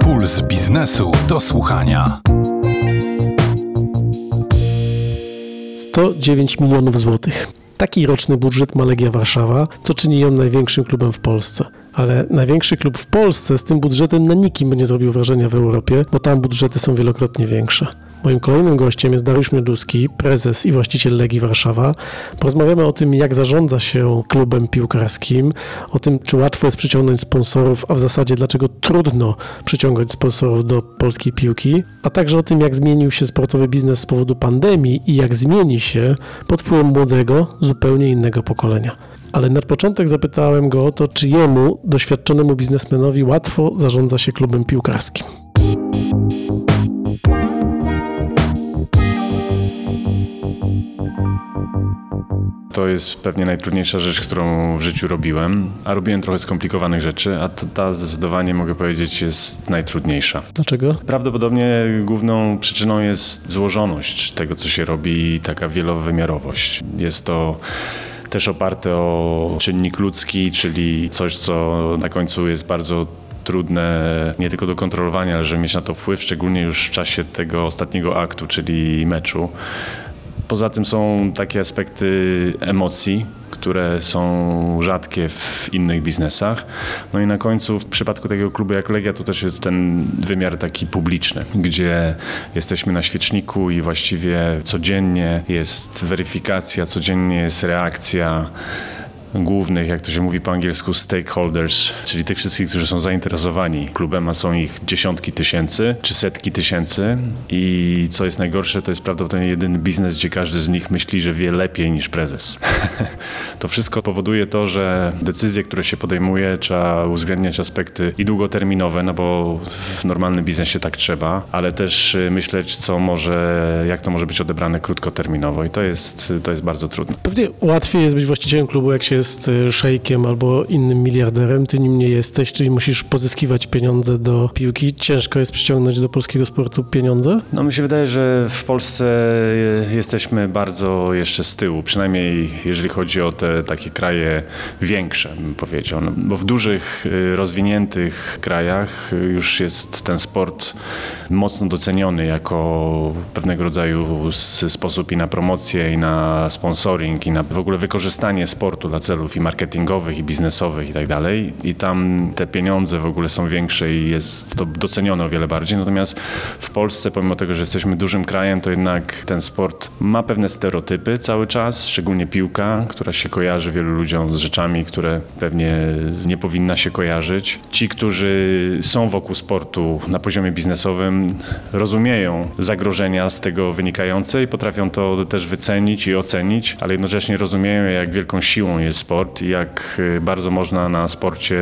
Speaker 1: Puls biznesu do słuchania.
Speaker 2: 109 milionów złotych. Taki roczny budżet ma Legia Warszawa, co czyni ją największym klubem w Polsce. Ale największy klub w Polsce z tym budżetem na nikim nie zrobił wrażenia w Europie, bo tam budżety są wielokrotnie większe. Moim kolejnym gościem jest Dariusz Mioduski, prezes i właściciel Legii Warszawa. Porozmawiamy o tym, jak zarządza się klubem piłkarskim, o tym, czy łatwo jest przyciągnąć sponsorów, a w zasadzie dlaczego trudno przyciągać sponsorów do polskiej piłki, a także o tym, jak zmienił się sportowy biznes z powodu pandemii i jak zmieni się pod wpływem młodego, zupełnie innego pokolenia. Ale na początek zapytałem go o to, czy jemu, doświadczonemu biznesmenowi, łatwo zarządza się klubem piłkarskim.
Speaker 6: To jest pewnie najtrudniejsza rzecz, którą w życiu robiłem, a robiłem trochę skomplikowanych rzeczy, a to ta zdecydowanie mogę powiedzieć jest najtrudniejsza.
Speaker 2: Dlaczego?
Speaker 6: Prawdopodobnie główną przyczyną jest złożoność tego, co się robi i taka wielowymiarowość. Jest to też oparte o czynnik ludzki, czyli coś, co na końcu jest bardzo trudne nie tylko do kontrolowania, ale żeby mieć na to wpływ, szczególnie już w czasie tego ostatniego aktu, czyli meczu. Poza tym są takie aspekty emocji, które są rzadkie w innych biznesach. No i na końcu w przypadku takiego klubu jak Legia to też jest ten wymiar taki publiczny, gdzie jesteśmy na świeczniku i właściwie codziennie jest weryfikacja, codziennie jest reakcja głównych, jak to się mówi po angielsku, stakeholders, czyli tych wszystkich, którzy są zainteresowani klubem, a są ich dziesiątki tysięcy czy setki tysięcy. I co jest najgorsze, to jest prawdopodobnie jedyny biznes, gdzie każdy z nich myśli, że wie lepiej niż prezes. to wszystko powoduje to, że decyzje, które się podejmuje, trzeba uwzględniać aspekty i długoterminowe, no bo w normalnym biznesie tak trzeba, ale też y, myśleć, co może, jak to może być odebrane krótkoterminowo. I to jest, to jest bardzo trudne.
Speaker 2: Pewnie łatwiej jest być właścicielem klubu, jak się jest y, szejkiem albo innym miliarderem. Ty nim nie jesteś, czyli musisz pozyskiwać pieniądze do piłki. Ciężko jest przyciągnąć do polskiego sportu pieniądze.
Speaker 6: No mi się wydaje, że w Polsce e, jesteśmy bardzo jeszcze z tyłu, przynajmniej jeżeli chodzi o te takie kraje większe, bym powiedział. No, bo w dużych, e, rozwiniętych krajach już jest ten sport mocno doceniony jako pewnego rodzaju sposób i na promocję, i na sponsoring, i na w ogóle wykorzystanie sportu dla celów i marketingowych, i biznesowych, i tak dalej. I tam te pieniądze w ogóle są większe i jest to docenione o wiele bardziej. Natomiast w Polsce, pomimo tego, że jesteśmy dużym krajem, to jednak ten sport ma pewne stereotypy cały czas, szczególnie piłka, która się kojarzy wielu ludziom z rzeczami, które pewnie nie powinna się kojarzyć. Ci, którzy są wokół sportu na poziomie biznesowym, rozumieją zagrożenia z tego wynikające i potrafią to też wycenić i ocenić, ale jednocześnie rozumieją, jak wielką siłą jest sport i jak y, bardzo można na sporcie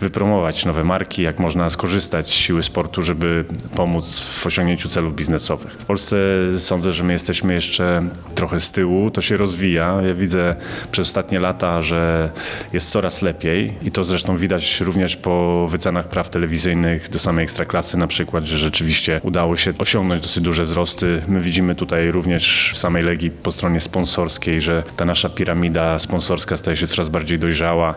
Speaker 6: wypromować nowe marki, jak można skorzystać z siły sportu, żeby pomóc w osiągnięciu celów biznesowych. W Polsce sądzę, że my jesteśmy jeszcze trochę z tyłu, to się rozwija. Ja widzę przez ostatnie lata, że jest coraz lepiej i to zresztą widać również po wycenach praw telewizyjnych do samej Ekstraklasy na przykład, że rzeczywiście udało się osiągnąć dosyć duże wzrosty. My widzimy tutaj również w samej Legii po stronie sponsorskiej, że ta nasza piramida sponsorska staje się coraz bardziej dojrzała.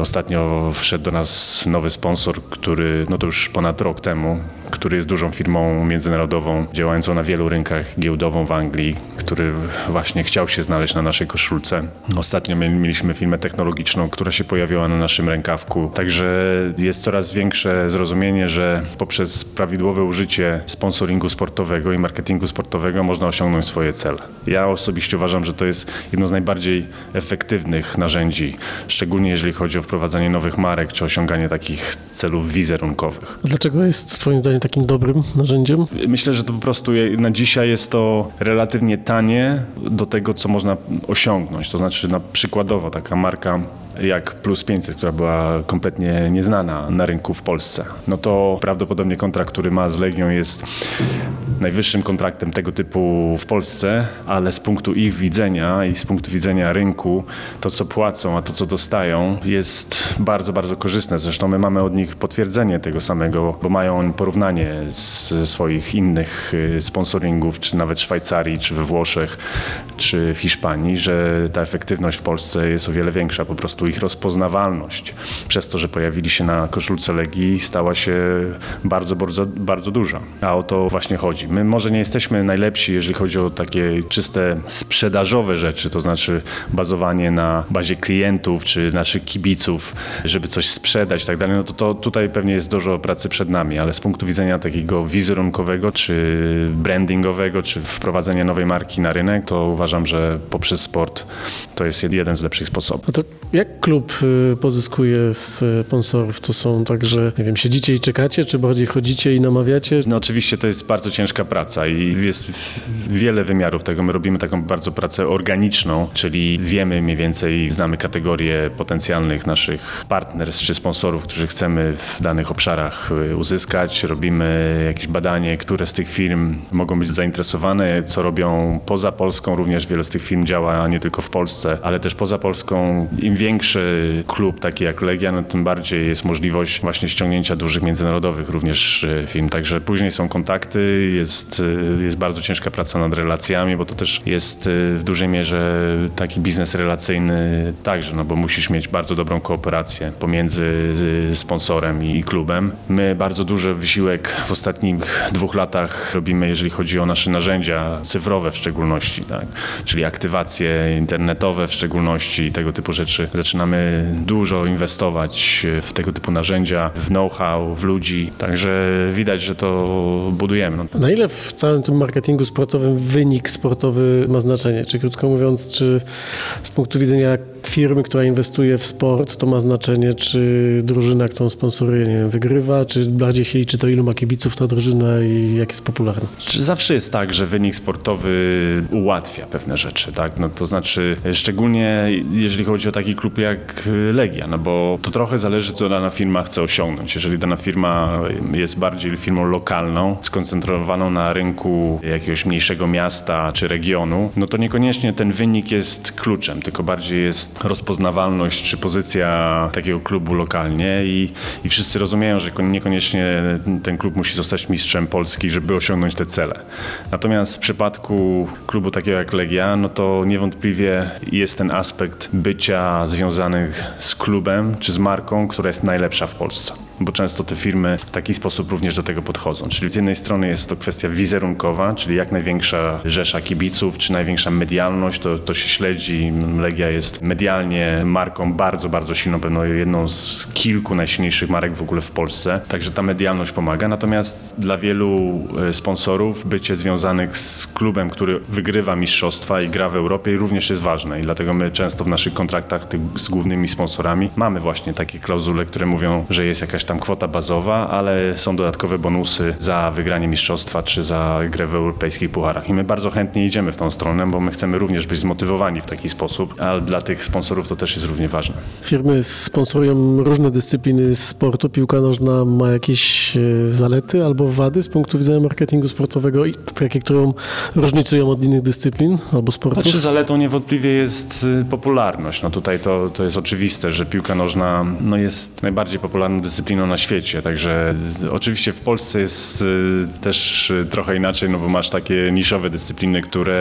Speaker 6: Ostatnio wszedł do nas nowy sponsor, który, no to już ponad rok temu, który jest dużą firmą międzynarodową, działającą na wielu rynkach, giełdową w Anglii, który właśnie chciał się znaleźć na naszej koszulce. Ostatnio mieliśmy firmę technologiczną, która się pojawiła na naszym rękawku. Także jest coraz większe zrozumienie, że poprzez prawidłowe użycie sponsoringu sportowego i marketingu sportowego można osiągnąć swoje cele. Ja osobiście uważam, że to jest jedno z najbardziej efektywnych narzędzi, szczególnie jeżeli chodzi o wprowadzanie nowych marek czy osiąganie takich celów wizerunkowych.
Speaker 2: A dlaczego jest Twoim zdaniem takim dobrym narzędziem?
Speaker 6: Myślę, że to po prostu na dzisiaj jest to relatywnie tanie do tego, co można osiągnąć. To znaczy, na przykładowo taka marka jak Plus 500, która była kompletnie nieznana na rynku w Polsce, no to prawdopodobnie kontrakt, który ma z Legią jest najwyższym kontraktem tego typu w Polsce, ale z punktu ich widzenia i z punktu widzenia rynku, to co płacą, a to co dostają jest bardzo, bardzo korzystne. Zresztą my mamy od nich potwierdzenie tego samego, bo mają porównanie z swoich innych y, sponsoringów, czy nawet Szwajcarii, czy we Włoszech, czy w Hiszpanii, że ta efektywność w Polsce jest o wiele większa. Po prostu ich rozpoznawalność przez to, że pojawili się na koszulce Legii stała się bardzo, bardzo, bardzo duża. A o to właśnie chodzi. My może nie jesteśmy najlepsi, jeżeli chodzi o takie czyste sprzedażowe rzeczy, to znaczy bazowanie na bazie klientów czy naszych kibiców, żeby coś sprzedać i tak dalej, no to, to tutaj pewnie jest dużo pracy przed nami, ale z punktu widzenia takiego wizerunkowego czy brandingowego, czy wprowadzenia nowej marki na rynek, to uważam, że poprzez sport to jest jeden z lepszych sposobów.
Speaker 2: A to jak klub y, pozyskuje sponsorów? To są tak, że nie wiem, siedzicie i czekacie, czy bardziej chodzicie i namawiacie?
Speaker 6: No oczywiście to jest bardzo ciężka praca i jest wiele wymiarów tego. My robimy taką bardzo pracę organiczną, czyli wiemy mniej więcej, znamy kategorie potencjalnych naszych partnerstw czy sponsorów, którzy chcemy w danych obszarach y, uzyskać. Robimy jakieś badanie, które z tych firm mogą być zainteresowane, co robią poza Polską. Również wiele z tych firm działa nie tylko w Polsce, ale też poza Polską. Im większy klub, taki jak Legia, no tym bardziej jest możliwość właśnie ściągnięcia dużych międzynarodowych również y, firm. Także później są kontakty, jest, y, jest bardzo ciężka praca nad relacjami, bo to też jest w dużej mierze taki biznes relacyjny także, no bo musisz mieć bardzo dobrą kooperację pomiędzy sponsorem i klubem. My bardzo duży wysiłek w ostatnich dwóch latach robimy, jeżeli chodzi o nasze narzędzia cyfrowe w szczególności, tak? czyli aktywacje internetowe w szczególności i tego typu rzeczy zaczynamy dużo inwestować w tego typu narzędzia, w know-how, w ludzi, także widać, że to budujemy. No.
Speaker 2: Na ile w całym tym marketingu sportowym wynik sportowy ma znaczenie? Czy krótko mówiąc, czy z punktu widzenia firmy, która inwestuje w sport, to ma znaczenie, czy drużyna, którą sponsoruje, nie wiem, wygrywa, czy bardziej się liczy to, ilu ma kibiców ta drużyna i jak jest popularna?
Speaker 6: Zawsze jest tak, że wynik sportowy ułatwia pewne rzeczy, tak? No to znaczy, szczególnie jeżeli chodzi o taki klub jak Legia, no bo to trochę zależy, co dana firma chce osiągnąć. Jeżeli dana firma jest bardziej firmą lokalną, skoncentrowaną na rynku jakiegoś mniejszego miasta czy regionu, no to niekoniecznie ten wynik jest kluczem, tylko bardziej jest rozpoznawalność czy pozycja takiego klubu lokalnie i, i wszyscy rozumieją, że niekoniecznie ten klub musi zostać mistrzem Polski, żeby osiągnąć te cele. Natomiast w przypadku klubu takiego jak Legia, no to niewątpliwie jest ten aspekt bycia związanych z klubem czy z marką, która jest najlepsza w Polsce bo często te firmy w taki sposób również do tego podchodzą. Czyli z jednej strony jest to kwestia wizerunkowa, czyli jak największa rzesza kibiców, czy największa medialność, to, to się śledzi. Legia jest medialnie marką bardzo, bardzo silną, pewno jedną z kilku najsilniejszych marek w ogóle w Polsce, także ta medialność pomaga. Natomiast dla wielu e, sponsorów bycie związanych z klubem, który wygrywa mistrzostwa i gra w Europie również jest ważne i dlatego my często w naszych kontraktach z głównymi sponsorami mamy właśnie takie klauzule, które mówią, że jest jakaś tam kwota bazowa, ale są dodatkowe bonusy za wygranie mistrzostwa czy za grę w europejskich pucharach. I my bardzo chętnie idziemy w tą stronę, bo my chcemy również być zmotywowani w taki sposób, ale dla tych sponsorów to też jest równie ważne.
Speaker 2: Firmy sponsorują różne dyscypliny sportu. Piłka nożna ma jakieś e, zalety albo wady z punktu widzenia marketingu sportowego i takie, którą różnicują od innych dyscyplin albo sportów?
Speaker 6: Znaczy zaletą niewątpliwie jest y, popularność. No tutaj to, to jest oczywiste, że piłka nożna no jest najbardziej popularną dyscypliną na świecie, także oczywiście w Polsce jest y, też y, trochę inaczej, no bo masz takie niszowe dyscypliny, które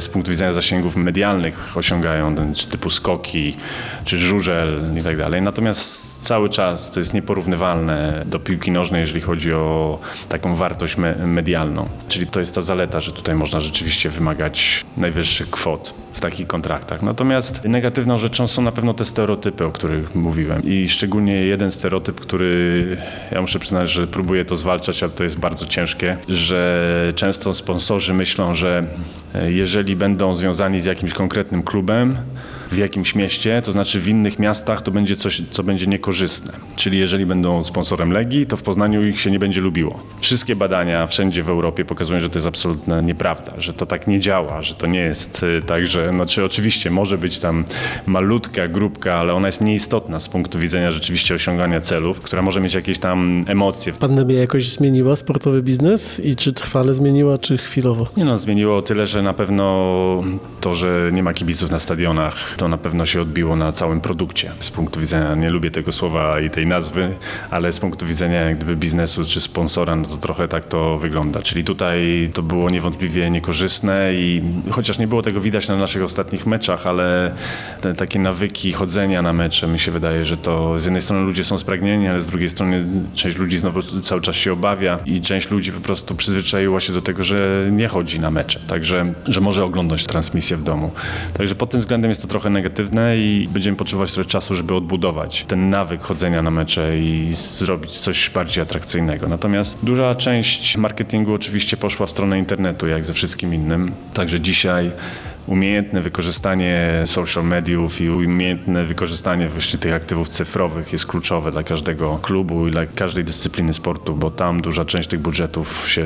Speaker 6: z punktu widzenia zasięgów medialnych osiągają, typu skoki, czy żużel i tak dalej. Natomiast cały czas to jest nieporównywalne do piłki nożnej, jeżeli chodzi o taką wartość me medialną. Czyli to jest ta zaleta, że tutaj można rzeczywiście wymagać najwyższych kwot w takich kontraktach. Natomiast negatywną rzeczą są na pewno te stereotypy, o których mówiłem. I szczególnie jeden stereotyp, który ja muszę przyznać, że próbuję to zwalczać, ale to jest bardzo ciężkie, że często sponsorzy myślą, że e, jeżeli będą związani z jakimś konkretnym klubem, w jakimś mieście, to znaczy w innych miastach to będzie coś, co będzie niekorzystne. Czyli jeżeli będą sponsorem Legii, to w Poznaniu ich się nie będzie lubiło. Wszystkie badania wszędzie w Europie pokazują, że to jest absolutna nieprawda, że to tak nie działa, że to nie jest y, tak, że znaczy oczywiście może być tam malutka grupka, ale ona jest nieistotna z punktu widzenia rzeczywiście osiągania celów, która może mieć jakieś tam emocje.
Speaker 2: Pandemia jakoś zmieniła sportowy biznes i czy trwale zmieniła, czy chwilowo?
Speaker 6: Nie no, zmieniło o tyle, że na pewno to, że nie ma kibiców na stadionach, to na pewno się odbiło na całym produkcie. Z punktu widzenia, nie lubię tego słowa i tej nazwy, ale z punktu widzenia jak gdyby biznesu czy sponsora, no to trochę tak to wygląda. Czyli tutaj to było niewątpliwie niekorzystne i chociaż nie było tego widać na naszych ostatnich meczach, ale te takie nawyki chodzenia na mecze, mi się wydaje, że to z jednej strony ludzie są spragnieni, ale z drugiej strony część ludzi znowu cały czas się obawia i część ludzi po prostu przyzwyczaiła się do tego, że nie chodzi na mecze, także, że może oglądać transmisję w domu. Także pod tym względem jest to trochę negatywne i będziemy potrzebować trochę czasu, żeby odbudować ten nawyk chodzenia na mecze i zrobić coś bardziej atrakcyjnego. Natomiast duża część marketingu oczywiście poszła w stronę internetu, jak ze wszystkim innym. Także dzisiaj umiejętne wykorzystanie social mediów i umiejętne wykorzystanie właśnie tych aktywów cyfrowych jest kluczowe dla każdego klubu i dla każdej dyscypliny sportu, bo tam duża część tych budżetów się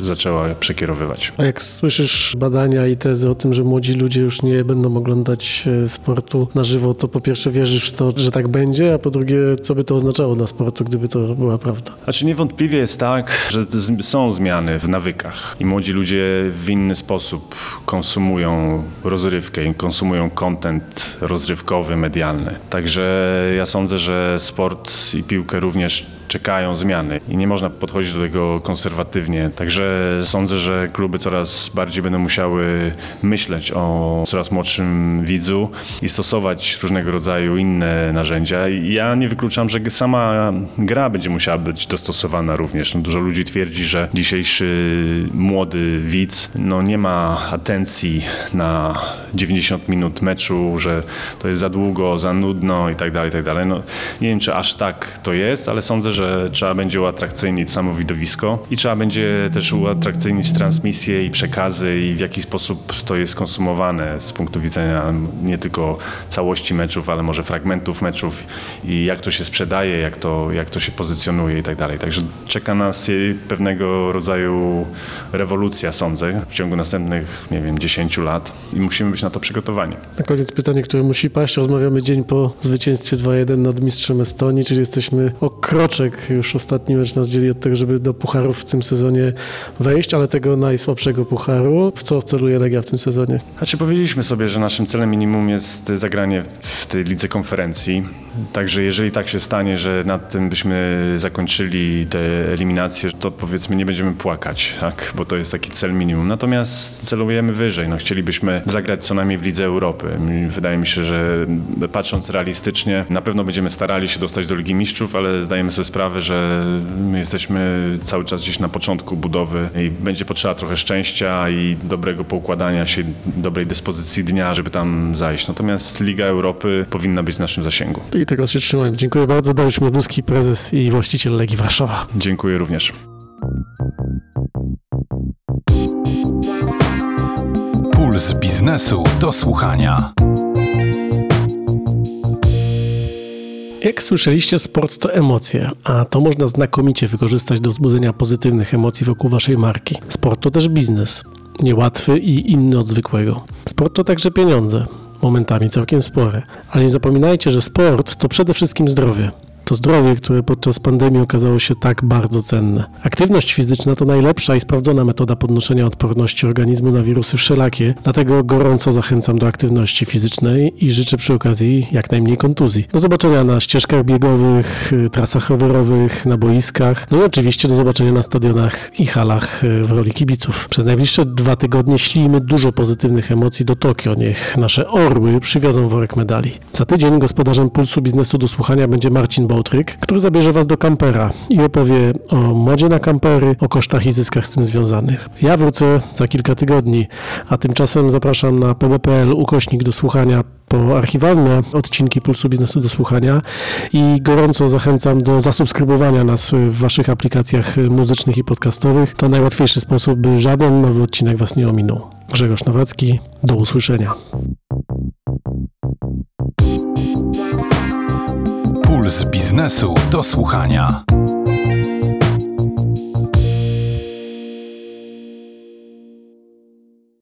Speaker 6: zaczęła przekierowywać.
Speaker 2: A jak słyszysz badania i tezy o tym, że młodzi ludzie już nie będą oglądać e, sportu na żywo, to po pierwsze wierzysz w to, że tak będzie, a po drugie, co by to oznaczało dla sportu, gdyby to była prawda?
Speaker 6: Znaczy niewątpliwie jest tak, że są zmiany w nawykach i młodzi ludzie w inny sposób konsumują rozrywkę i konsumują content rozrywkowy, medialny. Także ja sądzę, że sport i piłkę również czekają zmiany i nie można podchodzić do tego konserwatywnie. Także sądzę, że kluby coraz bardziej będą musiały myśleć o coraz młodszym widzu i stosować różnego rodzaju inne narzędzia. Ja nie wykluczam, że sama gra będzie musiała być dostosowana również. No, dużo ludzi twierdzi, że dzisiejszy młody widz no, nie ma atencji na 90 minut meczu, że to jest za długo, za nudno i tak dalej, i tak dalej. No, nie wiem, czy aż tak to jest, ale sądzę, że trzeba będzie uatrakcyjnić samo widowisko i trzeba będzie też uatrakcyjnić transmisje i przekazy i w jaki sposób to jest konsumowane z punktu widzenia nie tylko całości meczów, ale może fragmentów meczów i jak to się sprzedaje, jak to, jak to się pozycjonuje i tak dalej. Także czeka nas pewnego rodzaju rewolucja, sądzę, w ciągu następnych, nie wiem, 10 lat i musimy być na to przygotowani.
Speaker 2: Na koniec pytanie, które musi paść. Rozmawiamy dzień po zwycięstwie 2-1 nad mistrzem Estonii, czyli jesteśmy o kroczek, już ostatni mecz nas dzieli od tego, żeby do pucharów w tym sezonie wejść, ale tego najsłabszego pucharu. W co celuje Legia w tym sezonie?
Speaker 6: Znaczy powiedzieliśmy sobie, że naszym celem minimum jest zagranie w tej lidze konferencji. Także jeżeli tak się stanie, że nad tym byśmy zakończyli te eliminacje, to powiedzmy nie będziemy płakać, tak? bo to jest taki cel minimum. Natomiast celujemy wyżej. No, chcielibyśmy zagrać co najmniej w Lidze Europy. Wydaje mi się, że patrząc realistycznie, na pewno będziemy starali się dostać do Ligi Mistrzów, ale zdajemy sobie sprawę, że my jesteśmy cały czas gdzieś na początku budowy i będzie potrzeba trochę szczęścia i dobrego poukładania się, dobrej dyspozycji dnia, żeby tam zajść. Natomiast Liga Europy powinna być w naszym zasięgu.
Speaker 2: I tego się trzymajmy. Dziękuję bardzo. Dariusz Mioduski, prezes i właściciel Legii Warszawa.
Speaker 6: Dziękuję również.
Speaker 1: Puls biznesu do słuchania.
Speaker 2: Jak słyszeliście, sport to emocje, a to można znakomicie wykorzystać do wzbudzenia pozytywnych emocji wokół waszej marki. Sport to też biznes, niełatwy i inny od zwykłego. Sport to także pieniądze, momentami całkiem spore. Ale nie zapominajcie, że sport to przede wszystkim zdrowie. To zdrowie, które podczas pandemii okazało się tak bardzo cenne. Aktywność fizyczna to najlepsza i sprawdzona metoda podnoszenia odporności organizmu na wirusy wszelakie, dlatego gorąco zachęcam do aktywności fizycznej i życzę przy okazji jak najmniej kontuzji. Do zobaczenia na ścieżkach biegowych, trasach rowerowych, na boiskach, no i oczywiście do zobaczenia na stadionach i halach y, w roli kibiców. Przez najbliższe dwa tygodnie ślijmy dużo pozytywnych emocji do Tokio. Niech nasze orły przywiozą worek medali. Za tydzień gospodarzem Pulsu Biznesu do słuchania będzie Marcin Bołtryk, który zabierze Was do kampera i opowie o modzie na kampery, o kosztach i zyskach z tym związanych. Ja wrócę za kilka tygodni, a tymczasem zapraszam na pb.pl ukośnik do słuchania po archiwalne odcinki Pulsu Biznesu do słuchania i gorąco zachęcam do zasubskrybowania nas w Waszych aplikacjach muzycznych i podcastowych. To najłatwiejszy sposób, by żaden nowy odcinek Was nie ominął. Grzegorz Nowacki, do usłyszenia.
Speaker 1: Puls biznesu do słuchania.